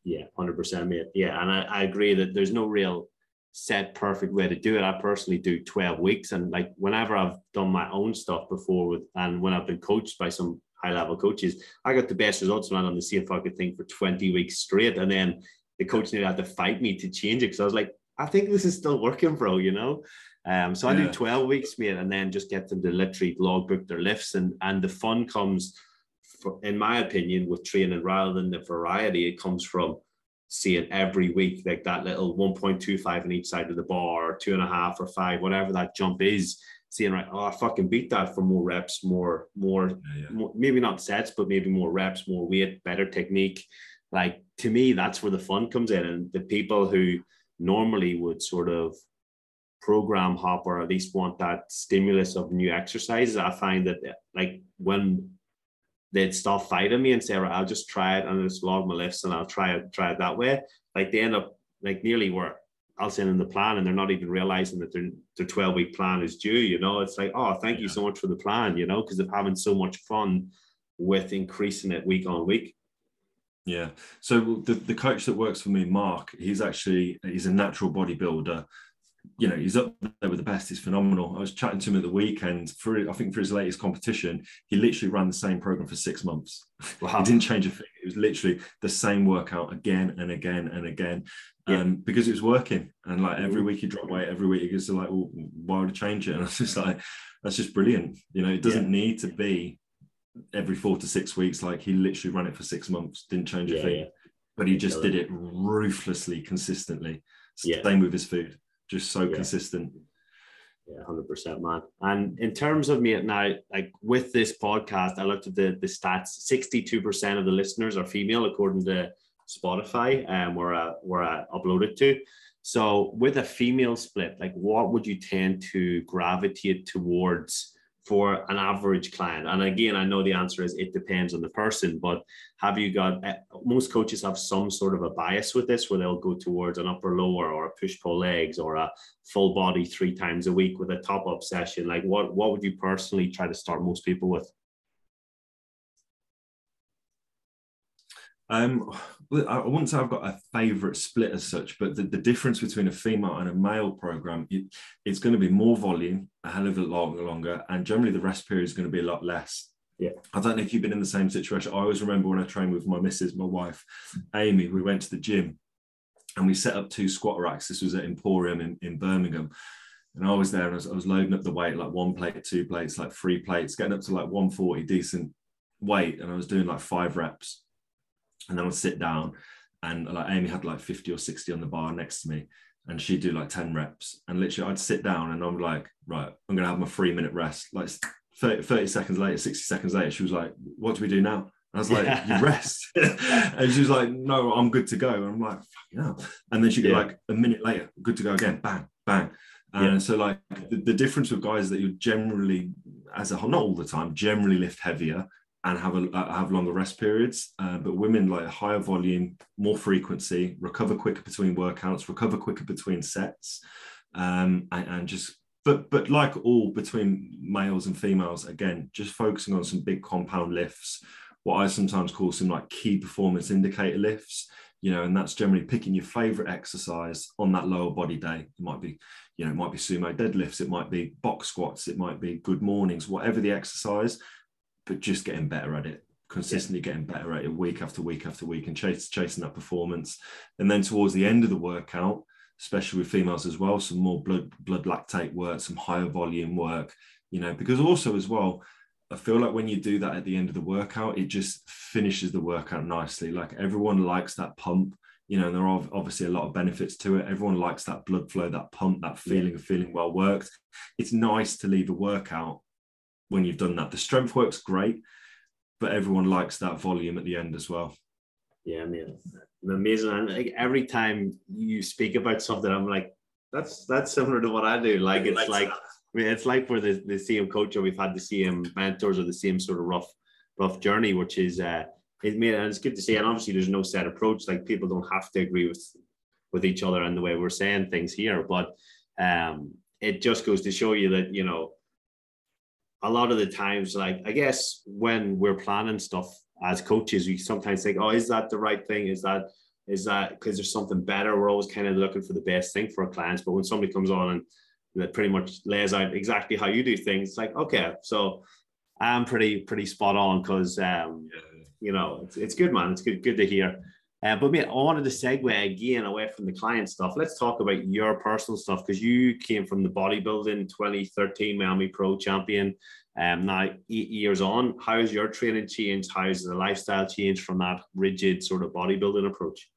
Yeah, hundred percent, mate. Yeah, and I, I agree that there's no real set perfect way to do it. I personally do twelve weeks, and like whenever I've done my own stuff before with, and when I've been coached by some high level coaches, I got the best results when I done the same fucking thing for twenty weeks straight, and then the coach nearly had to fight me to change it because I was like, I think this is still working, bro. You know. Um, so I do 12 weeks, mate, and then just get them to literally logbook their lifts and and the fun comes for, in my opinion, with training rather than the variety, it comes from seeing every week like that little 1.25 on each side of the bar, or two and a half or five, whatever that jump is. Seeing right, oh, I fucking beat that for more reps, more, more, yeah, yeah. more maybe not sets, but maybe more reps, more weight, better technique. Like to me, that's where the fun comes in, and the people who normally would sort of program hop or at least want that stimulus of new exercises. I find that like when they'd stop fighting me and say, right, I'll just try it and just log my lifts and I'll try it, try it that way. Like they end up like nearly where I'll send in the plan and they're not even realizing that their, their 12 week plan is due, you know, it's like, oh, thank yeah. you so much for the plan, you know, because they're having so much fun with increasing it week on week. Yeah. So the, the coach that works for me, Mark, he's actually, he's a natural bodybuilder you know, he's up there with the best. He's phenomenal. I was chatting to him at the weekend for, I think, for his latest competition. He literally ran the same program for six months. Wow. he didn't change a thing. It was literally the same workout again and again and again, yeah. um, because it was working. And like every week he dropped weight. Every week he goes to like, well, why would I change it? And I was just like, that's just brilliant. You know, it doesn't yeah. need to be every four to six weeks. Like he literally ran it for six months, didn't change a yeah, thing, but he just did it ruthlessly, consistently. Same with his food just so yeah. consistent. Yeah, hundred percent, man. And in terms of me now, like with this podcast, I looked at the the stats. Sixty-two percent of the listeners are female, according to Spotify, um, where I, where I uploaded to. So, with a female split, like what would you tend to gravitate towards for an average client? And again, I know the answer is it depends on the person, but have you got eh, most coaches have some sort of a bias with this where they'll go towards an upper lower or a push pull legs or a full body three times a week with a top up session? Like what what would you personally try to start most people with? Um, I wouldn't say I've got a favourite split as such, but the, the difference between a female and a male program, it, it's going to be more volume, a hell of a lot longer, and generally the rest period is going to be a lot less. Yeah. I don't know if you've been in the same situation. I always remember when I trained with my missus, my wife, Amy, we went to the gym and we set up two squat racks. This was at Emporium in, in Birmingham. And I was there and I was, I was loading up the weight, like one plate, two plates, like three plates, getting up to like 140, decent weight. And I was doing like five reps and then I'd sit down and like Amy had like 50 or 60 on the bar next to me and she'd do like 10 reps and literally I'd sit down and I'm like right I'm gonna have my three minute rest like 30, 30 seconds later 60 seconds later she was like what do we do now and I was like, yeah. you rest. and she was like, no, I'm good to go. And I'm like, yeah. And then she'd yeah. like a minute later, good to go again, bang, bang. And yeah. so like the, the, difference with guys that you generally, as a whole, not all the time, generally lift heavier and have a uh, have longer rest periods. Uh, but women like higher volume, more frequency, recover quicker between workouts, recover quicker between sets, um, and, and, just. But but like all between males and females, again, just focusing on some big compound lifts, what I sometimes call some like key performance indicator lifts. You know, and that's generally picking your favorite exercise on that lower body day. It might be, you know, it might be sumo deadlifts, it might be box squats, it might be good mornings, whatever the exercise but just getting better at it consistently yeah. getting better at it week after week after week and chase, chasing that performance and then towards the end of the workout especially with females as well some more blood blood lactate work some higher volume work you know because also as well I feel like when you do that at the end of the workout, it just finishes the workout nicely. Like everyone likes that pump, you know, and there are obviously a lot of benefits to it. Everyone likes that blood flow, that pump, that feeling yeah. of feeling well worked. It's nice to leave a workout when you've done that. The strength works great, but everyone likes that volume at the end as well. Yeah, I mean, amazing. And like every time you speak about something, I'm like, that's that's similar to what I do. Like it's like, I mean, it's like we're the, the same coach or we've had the same mentors or the same sort of rough rough journey, which is uh it made and it's good to see. And obviously there's no set approach. Like people don't have to agree with with each other and the way we're saying things here. But um it just goes to show you that, you know, a lot of the times, like I guess when we're planning stuff as coaches, we sometimes think, oh, is that the right thing? Is that is that because there's something better? We're always kind of looking for the best thing for our clients. But when somebody comes on and that pretty much lays out exactly how you do things, it's like, okay, so I'm pretty pretty spot on because um, you know it's, it's good, man. It's good good to hear. Uh, but mate, I wanted to segue again away from the client stuff. Let's talk about your personal stuff because you came from the bodybuilding 2013 Miami Pro champion. Um, now eight years on, how's your training changed? How's the lifestyle changed from that rigid sort of bodybuilding approach?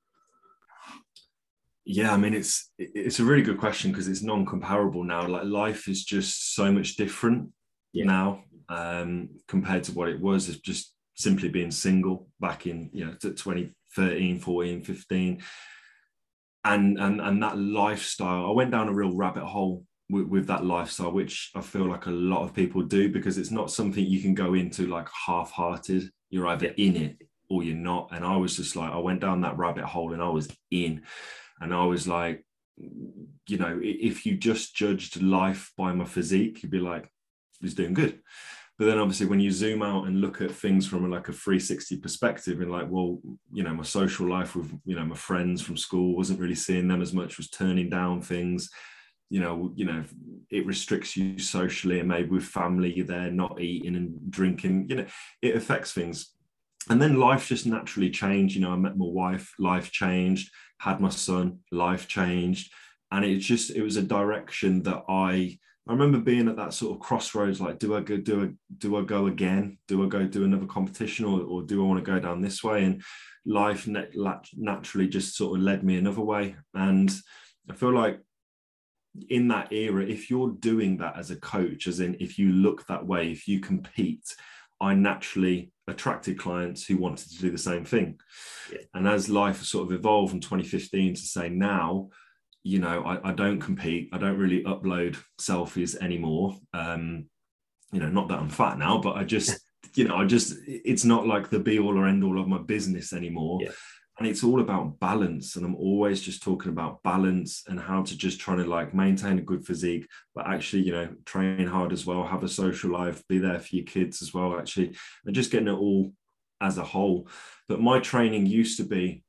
Yeah, I mean it's it's a really good question because it's non-comparable now. Like life is just so much different yeah. now um, compared to what it was. It's just simply being single back in you know 2013, 14, 15. And, and and that lifestyle, I went down a real rabbit hole with, with, that lifestyle, which I feel like a lot of people do because it's not something you can go into like half-hearted. You're either in it or you're not. And I was just like, I went down that rabbit hole and I was in, and I was like, you know, if you just judged life by my physique, you'd be like, he's doing good. But then obviously when you zoom out and look at things from like a 360 perspective and like, well, you know, my social life with, you know, my friends from school wasn't really seeing them as much, was turning down things you know, you know, it restricts you socially, and maybe with family, there not eating and drinking. You know, it affects things. And then life just naturally changed. You know, I met my wife, life changed. Had my son, life changed, and it just it was a direction that I. I remember being at that sort of crossroads, like, do I go, do I, do I go again? Do I go do another competition, or, or do I want to go down this way? And life naturally just sort of led me another way. And I feel like in that era, if you're doing that as a coach, as in if you look that way, if you compete, I naturally attracted clients who wanted to do the same thing. Yeah. And as life sort of evolved from 2015 to say now, you know, I, I don't compete. I don't really upload selfies anymore. Um, you know, not that I'm fat now, but I just, you know, I just, it's not like the be all or end all of my business anymore. Yeah and it's all about balance and i'm always just talking about balance and how to just try to like maintain a good physique but actually you know train hard as well have a social life be there for your kids as well actually and just getting it all as a whole but my training used to be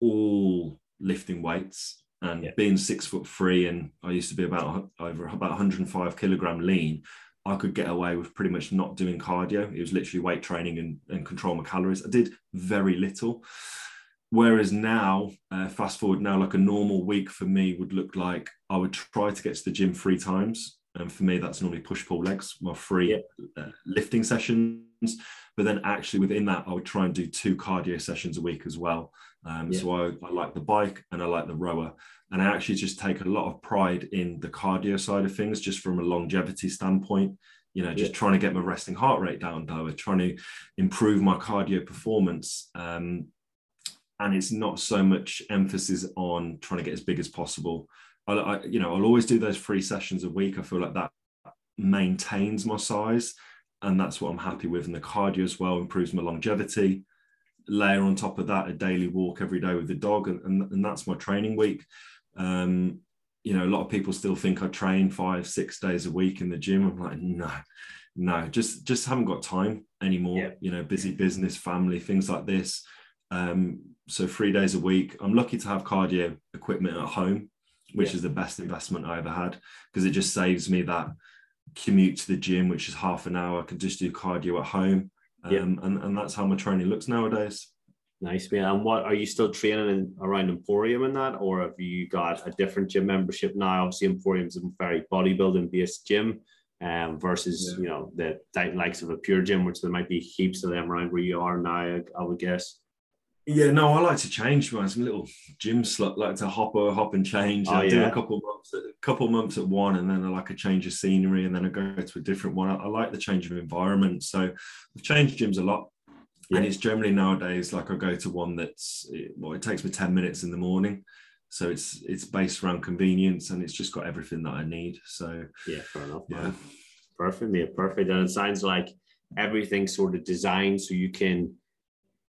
all lifting weights and yeah. being six foot three and i used to be about over about 105 kilogram lean I could get away with pretty much not doing cardio. It was literally weight training and, and control my calories. I did very little. Whereas now, uh, fast forward now, like a normal week for me would look like I would try to get to the gym three times. And for me, that's normally push pull legs, my three yeah. uh, lifting sessions. But then actually within that, I would try and do two cardio sessions a week as well. Um, yeah. So I, I like the bike and I like the rower. And I actually just take a lot of pride in the cardio side of things, just from a longevity standpoint you know, just yeah. trying to get my resting heart rate down lower, trying to improve my cardio performance. Um, and it's not so much emphasis on trying to get as big as possible. I, I, you know, I'll always do those three sessions a week. I feel like that maintains my size, and that's what I'm happy with. And the cardio as well improves my longevity. Layer on top of that a daily walk every day with the dog, and, and, and that's my training week. Um, you know, a lot of people still think I train five, six days a week in the gym. I'm like, no, no, just just haven't got time anymore. Yeah. You know, busy business, family, things like this. Um, so three days a week. I'm lucky to have cardio equipment at home, which yeah. is the best investment I ever had because it just saves me that commute to the gym, which is half an hour. I can just do cardio at home. Um, yeah. and, and that's how my training looks nowadays. Nice man. And what are you still training in, around Emporium and that, or have you got a different gym membership now? Obviously, Emporium's a very bodybuilding based gym, um, versus yeah. you know the likes of a pure gym, which there might be heaps of them around where you are now. I, I would guess. Yeah, no, I like to change. Man. I'm little gym slot, like to hop or hop and change. Oh, I yeah. do a couple months, a couple months at one, and then I like a change of scenery, and then I go to a different one. I, I like the change of environment. So I've changed gyms a lot, yeah. and it's generally nowadays like I go to one that's well, it takes me ten minutes in the morning, so it's it's based around convenience, and it's just got everything that I need. So yeah, fair enough. Yeah, man. perfect, yeah, perfect. And it sounds like everything's sort of designed so you can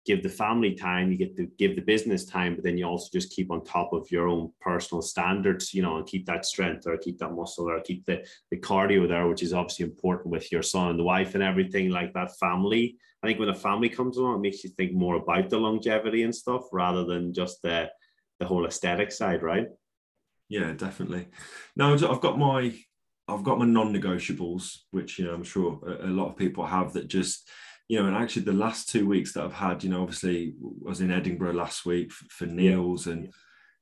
give the family time, you get to give the business time, but then you also just keep on top of your own personal standards, you know, and keep that strength or keep that muscle or keep the, the cardio there, which is obviously important with your son and the wife and everything like that family. I think when a family comes along, it makes you think more about the longevity and stuff rather than just the the whole aesthetic side, right? Yeah, definitely. Now I've got my I've got my non-negotiables, which you know I'm sure a, a lot of people have that just you know, and actually the last two weeks that I've had, you know, obviously I was in Edinburgh last week for, for Neil's and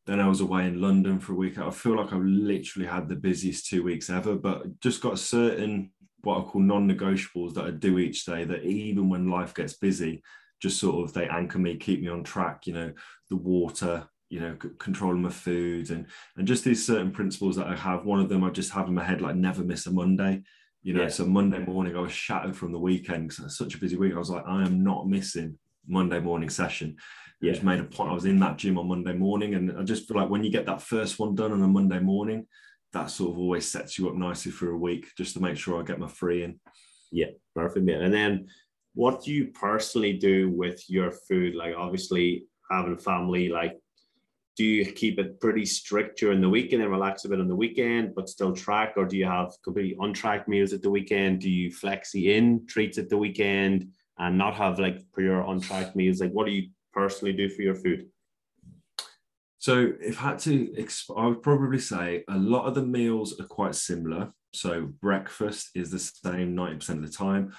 then I was away in London for a week. I feel like I've literally had the busiest two weeks ever, but just got certain what I call non-negotiables that I do each day that even when life gets busy, just sort of they anchor me, keep me on track, you know, the water, you know, controlling my food and and just these certain principles that I have. One of them I just have in my head, like never miss a Monday. You know, yeah. so Monday morning I was shattered from the weekend because such a busy week. I was like, I am not missing Monday morning session. Yeah. I just made a point. I was in that gym on Monday morning, and I just feel like when you get that first one done on a Monday morning, that sort of always sets you up nicely for a week, just to make sure I get my free in. Yeah, perfect, man. And then, what do you personally do with your food? Like, obviously, having family, like do you keep it pretty strict during the week and then relax a bit on the weekend, but still track, or do you have completely untracked meals at the weekend? Do you flexi in treats at the weekend and not have like pure untracked meals? Like, what do you personally do for your food? So, if I had to, I would probably say a lot of the meals are quite similar. So, breakfast is the same 90% of the time.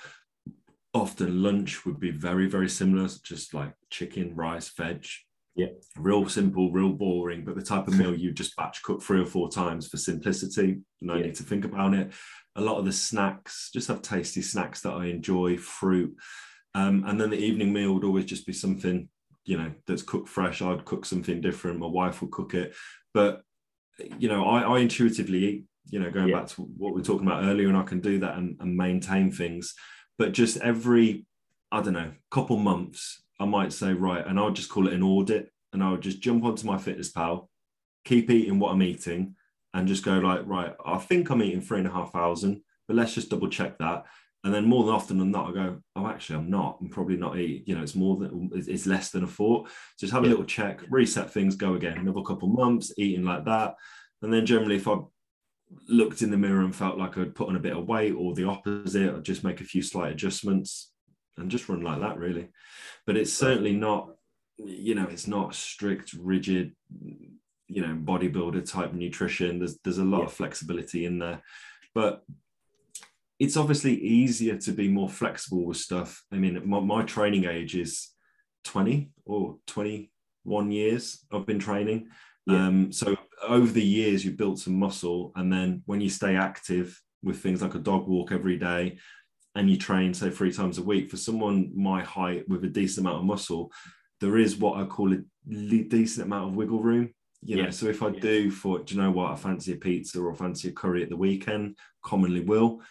Often, lunch would be very, very similar, just like chicken, rice, veg, yeah. Real simple, real boring, but the type of meal you just batch cook three or four times for simplicity. No yeah. need to think about it. A lot of the snacks, just have tasty snacks that I enjoy, fruit. Um, and then the evening meal would always just be something, you know, that's cooked fresh. I'd cook something different. My wife would cook it. But, you know, I, I intuitively eat, you know, going yeah. back to what we are talking about earlier, and I can do that and, and maintain things. But just every, I don't know, couple months, I might say, right, and I'll just call it an audit and I'll just jump onto MyFitnessPal, keep eating what I'm eating, and just go like, right, I think I'm eating three and a half thousand, but let's just double check that. And then more than often than not, I go, oh, actually, I'm not. I'm probably not eating. You know, it's more than it's less than a thought. Just have a little check, reset things, go again. Another couple months eating like that, and then generally, if I looked in the mirror and felt like I'd put on a bit of weight or the opposite, I'd just make a few slight adjustments and just run like that, really. But it's certainly not you know it's not strict rigid you know bodybuilder type nutrition. There's there's a lot yeah. of flexibility in there. But it's obviously easier to be more flexible with stuff. I mean my, my training age is 20 or 21 years i've been training. Yeah. um, so over the years you built some muscle and then when you stay active with things like a dog walk every day and you train say three times a week for someone my height with a decent amount of muscle there is what i call a decent amount of wiggle room you yeah. so if i yeah. do for do you know what i fancy a pizza or fancy a curry at the weekend commonly will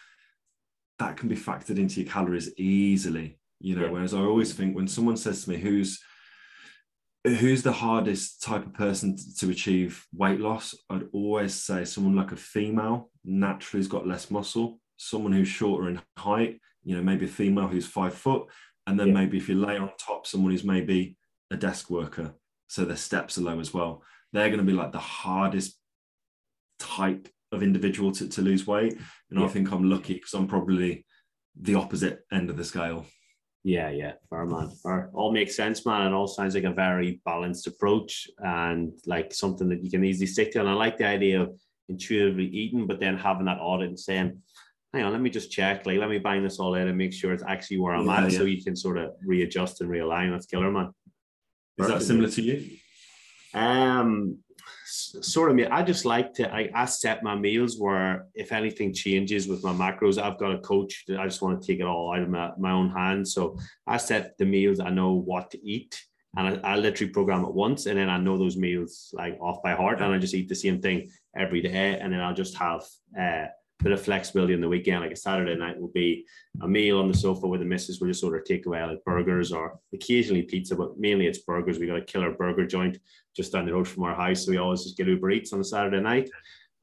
that can be factored into your calories easily you know yeah. whereas i always think when someone says to me who's who's the hardest type of person to achieve weight loss i'd always say someone like a female naturally has got less muscle someone who's shorter in height, you know, maybe a female who's five foot, and then yeah. maybe if you lay on top someone who's maybe a desk worker, so their steps are low as well. They're going to be like the hardest type of individual to, to lose weight. And yeah. I think I'm lucky because I'm probably the opposite end of the scale. Yeah, yeah, fair man. Fair. All makes sense, man. It all sounds like a very balanced approach and like something that you can easily stick to. And I like the idea of intuitively eating, but then having that audit and saying, hang on, let me just check. Like, let me bang this all in and make sure it's actually where I'm yeah, at, yeah. so you can sort of readjust and realign. That's killer, man. Is Perfect. that similar to you? Um, sort of. me. I just like to. I, I set my meals where if anything changes with my macros, I've got a coach. That I just want to take it all out of my, my own hands. So I set the meals. I know what to eat. And I, I literally program it once, and then I know those meals like off by heart, and I just eat the same thing every day, and then I'll just have uh, bit of flexibility on the weekend. Like a Saturday night will be a meal on the sofa with the missus. We'll just sort of take away like burgers or occasionally pizza, but mainly it's burgers. We got a killer burger joint just down the road from our house. So we always just get Uber Eats on a Saturday night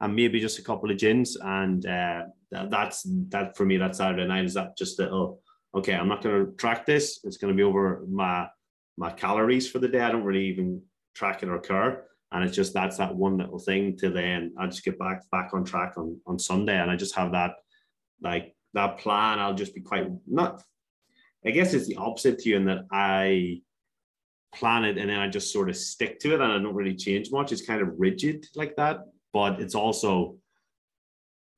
and maybe just a couple of gins. And uh, that, that's that for me, that Saturday night is that just a, oh, okay, I'm not going to track this. It's going to be over my, my calories for the day. I don't really even track it or care and it's just that's that one little thing to then I just get back back on track on on Sunday, and I just have that like that plan. I'll just be quite not. I guess it's the opposite to you in that I plan it and then I just sort of stick to it, and I don't really change much. It's kind of rigid like that, but it's also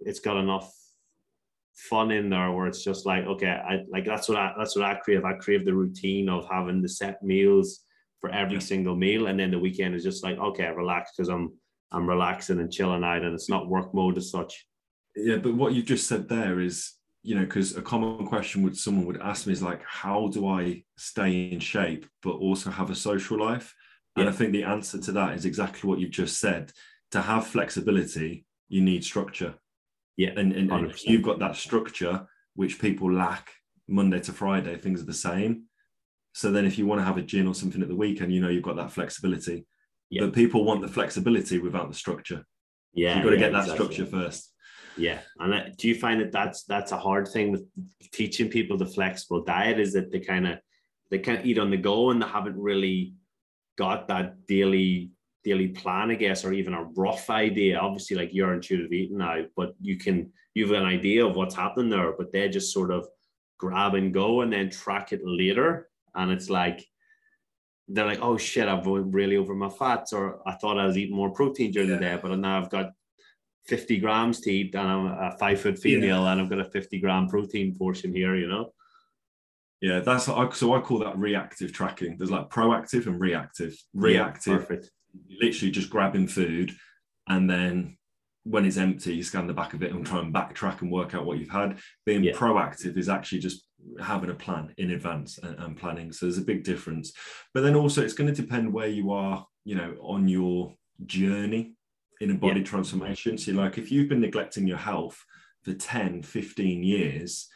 it's got enough fun in there where it's just like, okay, I like that's what I that's what I crave. I crave the routine of having the set meals for every yeah. single meal. And then the weekend is just like, okay, relax because I'm I'm relaxing and chilling out and it's not work mode as such. Yeah, but what you just said there is, you know, because a common question would someone would ask me is like, how do I stay in shape but also have a social life? Yeah. And I think the answer to that is exactly what you've just said. To have flexibility, you need structure. Yeah. And, and, and you've got that structure, which people lack Monday to Friday, things are the same. So then if you want to have a gin or something at the weekend, you know you've got that flexibility. Yeah. But people want the flexibility without the structure. Yeah. So you've got to yeah, get that exactly. structure first. Yeah, and do you find that that's that's a hard thing with teaching people the flexible diet? Is that they kind of they can't eat on the go and they haven't really got that daily daily plan, I guess, or even a rough idea. Obviously, like you're intuitive eating now, but you can you have an idea of what's happening there, but they just sort of grab and go and then track it later. And it's like they're like, oh shit, I've really over my fats, or I thought I was eating more protein during yeah. the day, but now I've got 50 grams to eat and I'm a five foot female yeah. and I've got a 50 gram protein portion here, you know? Yeah, that's so I call that reactive tracking. There's like proactive and reactive. Reactive, yeah, literally just grabbing food and then when it's empty, you scan the back of it and try and backtrack and work out what you've had. Being yeah. proactive is actually just having a plan in advance and, and, planning. So there's a big difference. But then also, it's going to depend where you are, you know, on your journey in a body yeah. transformation. So, like, if you've been neglecting your health for 10, 15 years,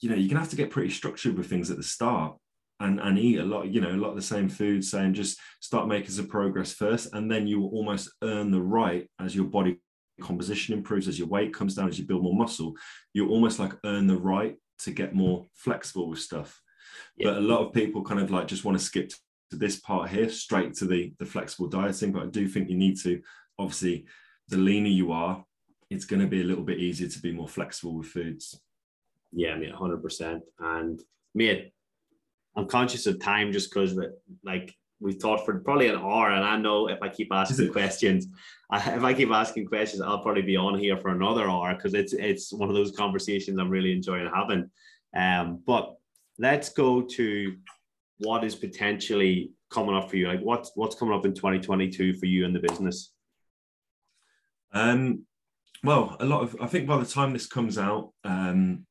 you know, you're going to have to get pretty structured with things at the start. And, and eat a lot, you know, a lot of the same food, saying just start making some progress first, and then you will almost earn the right as your body composition improves, as your weight comes down, as you build more muscle, you almost like earn the right to get more flexible with stuff. Yeah. But a lot of people kind of like just want to skip to this part here, straight to the the flexible dieting. But I do think you need to obviously the leaner you are, it's going to be a little bit easier to be more flexible with foods. Yeah, I mean, 100%. And mate, I'm conscious of time just because like we've talked for probably an hour, and I know if I keep asking questions, I, if I keep asking questions, I'll probably be on here for another hour because it's it's one of those conversations I'm really enjoying having. Um, but let's go to what is potentially coming up for you. Like what's what's coming up in 2022 for you and the business? Um, well, a lot of I think by the time this comes out, um,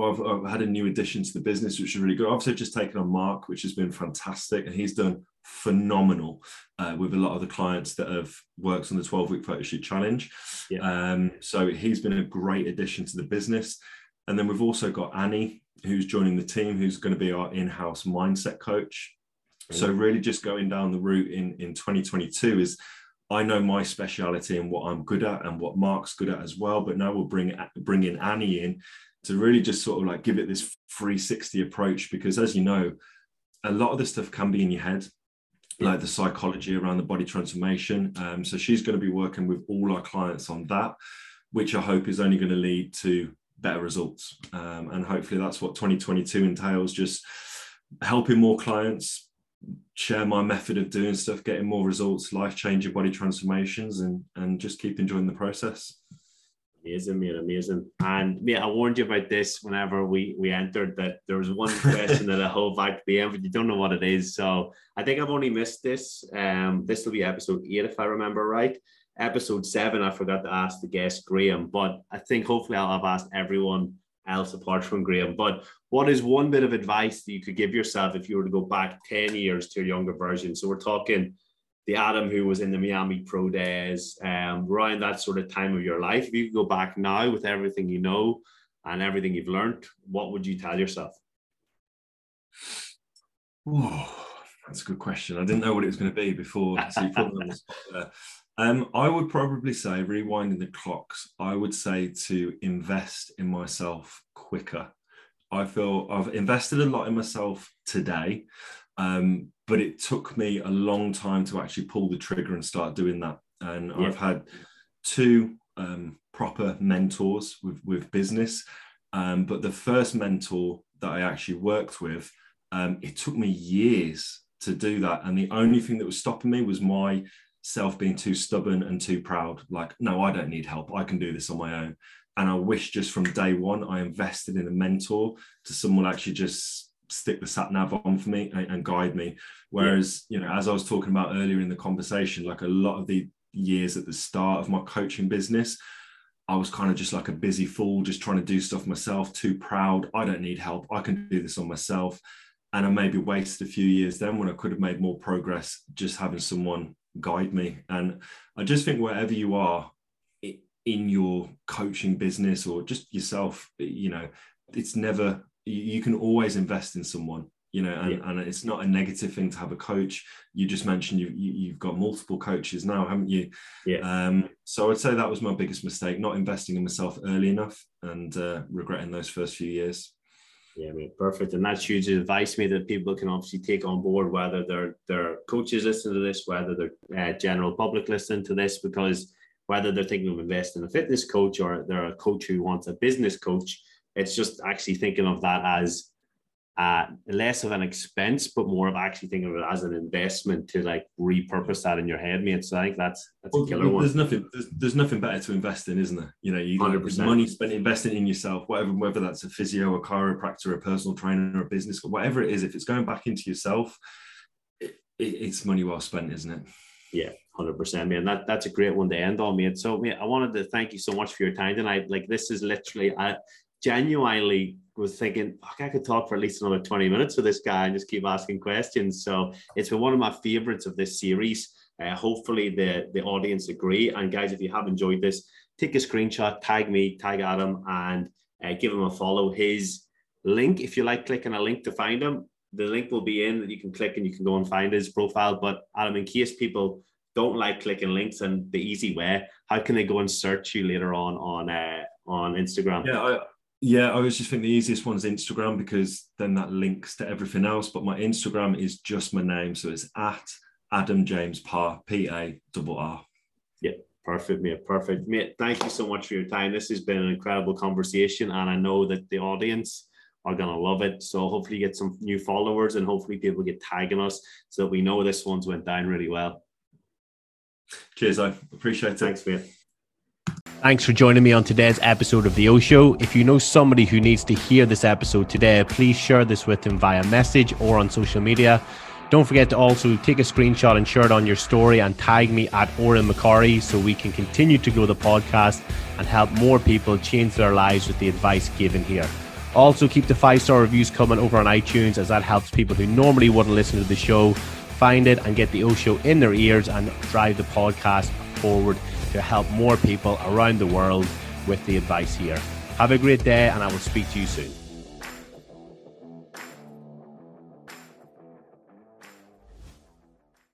I've, I've, had a new addition to the business, which is really good. I've also just taken on Mark, which has been fantastic, and he's done phenomenal uh, with a lot of the clients that have worked on the 12 week photo shoot challenge. Yeah. Um, so he's been a great addition to the business. And then we've also got Annie, who's joining the team, who's going to be our in house mindset coach. So really just going down the route in, in 2022 is I know my speciality and what I'm good at and what Mark's good at as well. But now we'll bring bring in Annie in to really just sort of like give it this 360 approach because as you know, a lot of this stuff can be in your head, like the psychology around the body transformation. Um, so she's going to be working with all our clients on that, which I hope is only going to lead to better results. Um, and hopefully that's what 2022 entails just helping more clients share my method of doing stuff, getting more results, life changing body transformations, and and just keep enjoying the process. Amazing, man, amazing. And me, I warned you about this whenever we we entered that there was one question that I hold back to the end, but you don't know what it is. So I think I've only missed this. Um, this will be episode eight, if I remember right. Episode seven, I forgot to ask the guest Graham, but I think hopefully I'll have asked everyone else apart from Graham. But what is one bit of advice that you could give yourself if you were to go back 10 years to your younger version? So we're talking the Adam who was in the Miami Pro days, um, around that sort of time of your life. If you could go back now with everything you know and everything you've learned, what would you tell yourself? Oh, that's a good question. I didn't know what it was going to be before. Um, I would probably say, rewinding the clocks, I would say to invest in myself quicker. I feel I've invested a lot in myself today, um, but it took me a long time to actually pull the trigger and start doing that. And yeah. I've had two um, proper mentors with, with business. Um, but the first mentor that I actually worked with, um, it took me years to do that. And the only thing that was stopping me was my self being too stubborn and too proud like no i don't need help i can do this on my own and I wish just from day one I invested in a mentor to someone actually just stick the sat nav on for me and, and guide me. Whereas, yeah. you know, as I was talking about earlier in the conversation, like a lot of the years at the start of my coaching business, I was kind of just like a busy fool, just trying to do stuff myself, too proud. I don't need help. I can do this on myself. And I maybe wasted a few years then when I could have made more progress just having someone guide me. And I just think wherever you are in your coaching business or just yourself, you know, it's never, you can always invest in someone you know and, yeah. and it's not a negative thing to have a coach you just mentioned you, you have got multiple coaches now haven't you yeah um so i'd say that was my biggest mistake not investing in myself early enough and uh, regretting those first few years yeah, mean, perfect. And that's huge advice me that people can obviously take on board, whether they're they're coaches listening to this, whether they're uh, general public listening to this, because whether they're thinking of investing in a fitness coach or they're a coach who wants a business coach, it's just actually thinking of that as uh, less of an expense, but more of actually thinking of it as an investment to like repurpose that in your head, mate. So I think that's that's well, a killer there's one. There's nothing there's, there's nothing better to invest in, isn't there? You know, you like, money spent investing in yourself, whatever whether that's a physio, a chiropractor, a personal trainer, a business, whatever it is. If it's going back into yourself, it, it, it's money well spent, isn't it? Yeah, hundred percent, man. That that's a great one to end on, mate. So, mate, I wanted to thank you so much for your time tonight. Like, this is literally, I genuinely was thinking, I could talk for at least another 20 minutes with this guy and just keep asking questions. So it's been one of my favorites of this series. Uh, hopefully the, the audience agree. And guys, if you have enjoyed this, take a screenshot, tag me, tag Adam, and uh, give him a follow. His link, if you like clicking a link to find him, the link will be in that you can click and you can go and find his profile. But Adam, in case people don't like clicking links and the easy way, how can they go and search you later on on uh, on Instagram? Yeah, I, yeah, I always just think the easiest one is Instagram because then that links to everything else. But my Instagram is just my name, so it's at Adam James Parr, P A double R. Yeah, perfect, mate. Perfect, mate. Thank you so much for your time. This has been an incredible conversation, and I know that the audience are gonna love it. So hopefully, get some new followers, and hopefully, people get tagging us so that we know this one's went down really well. Cheers, I appreciate it. Thanks, mate. Thanks for joining me on today's episode of The O Show. If you know somebody who needs to hear this episode today, please share this with them via message or on social media. Don't forget to also take a screenshot and share it on your story and tag me at Odhran McCorry so we can continue to grow the podcast and help more people change their lives with the advice given here. Also, keep the five star reviews coming over on iTunes as that helps people who normally wouldn't listen to the show find it and get the O Show in their ears and drive the podcast forward to help more people around the world with the advice here. Have a great day, and I will speak to you soon.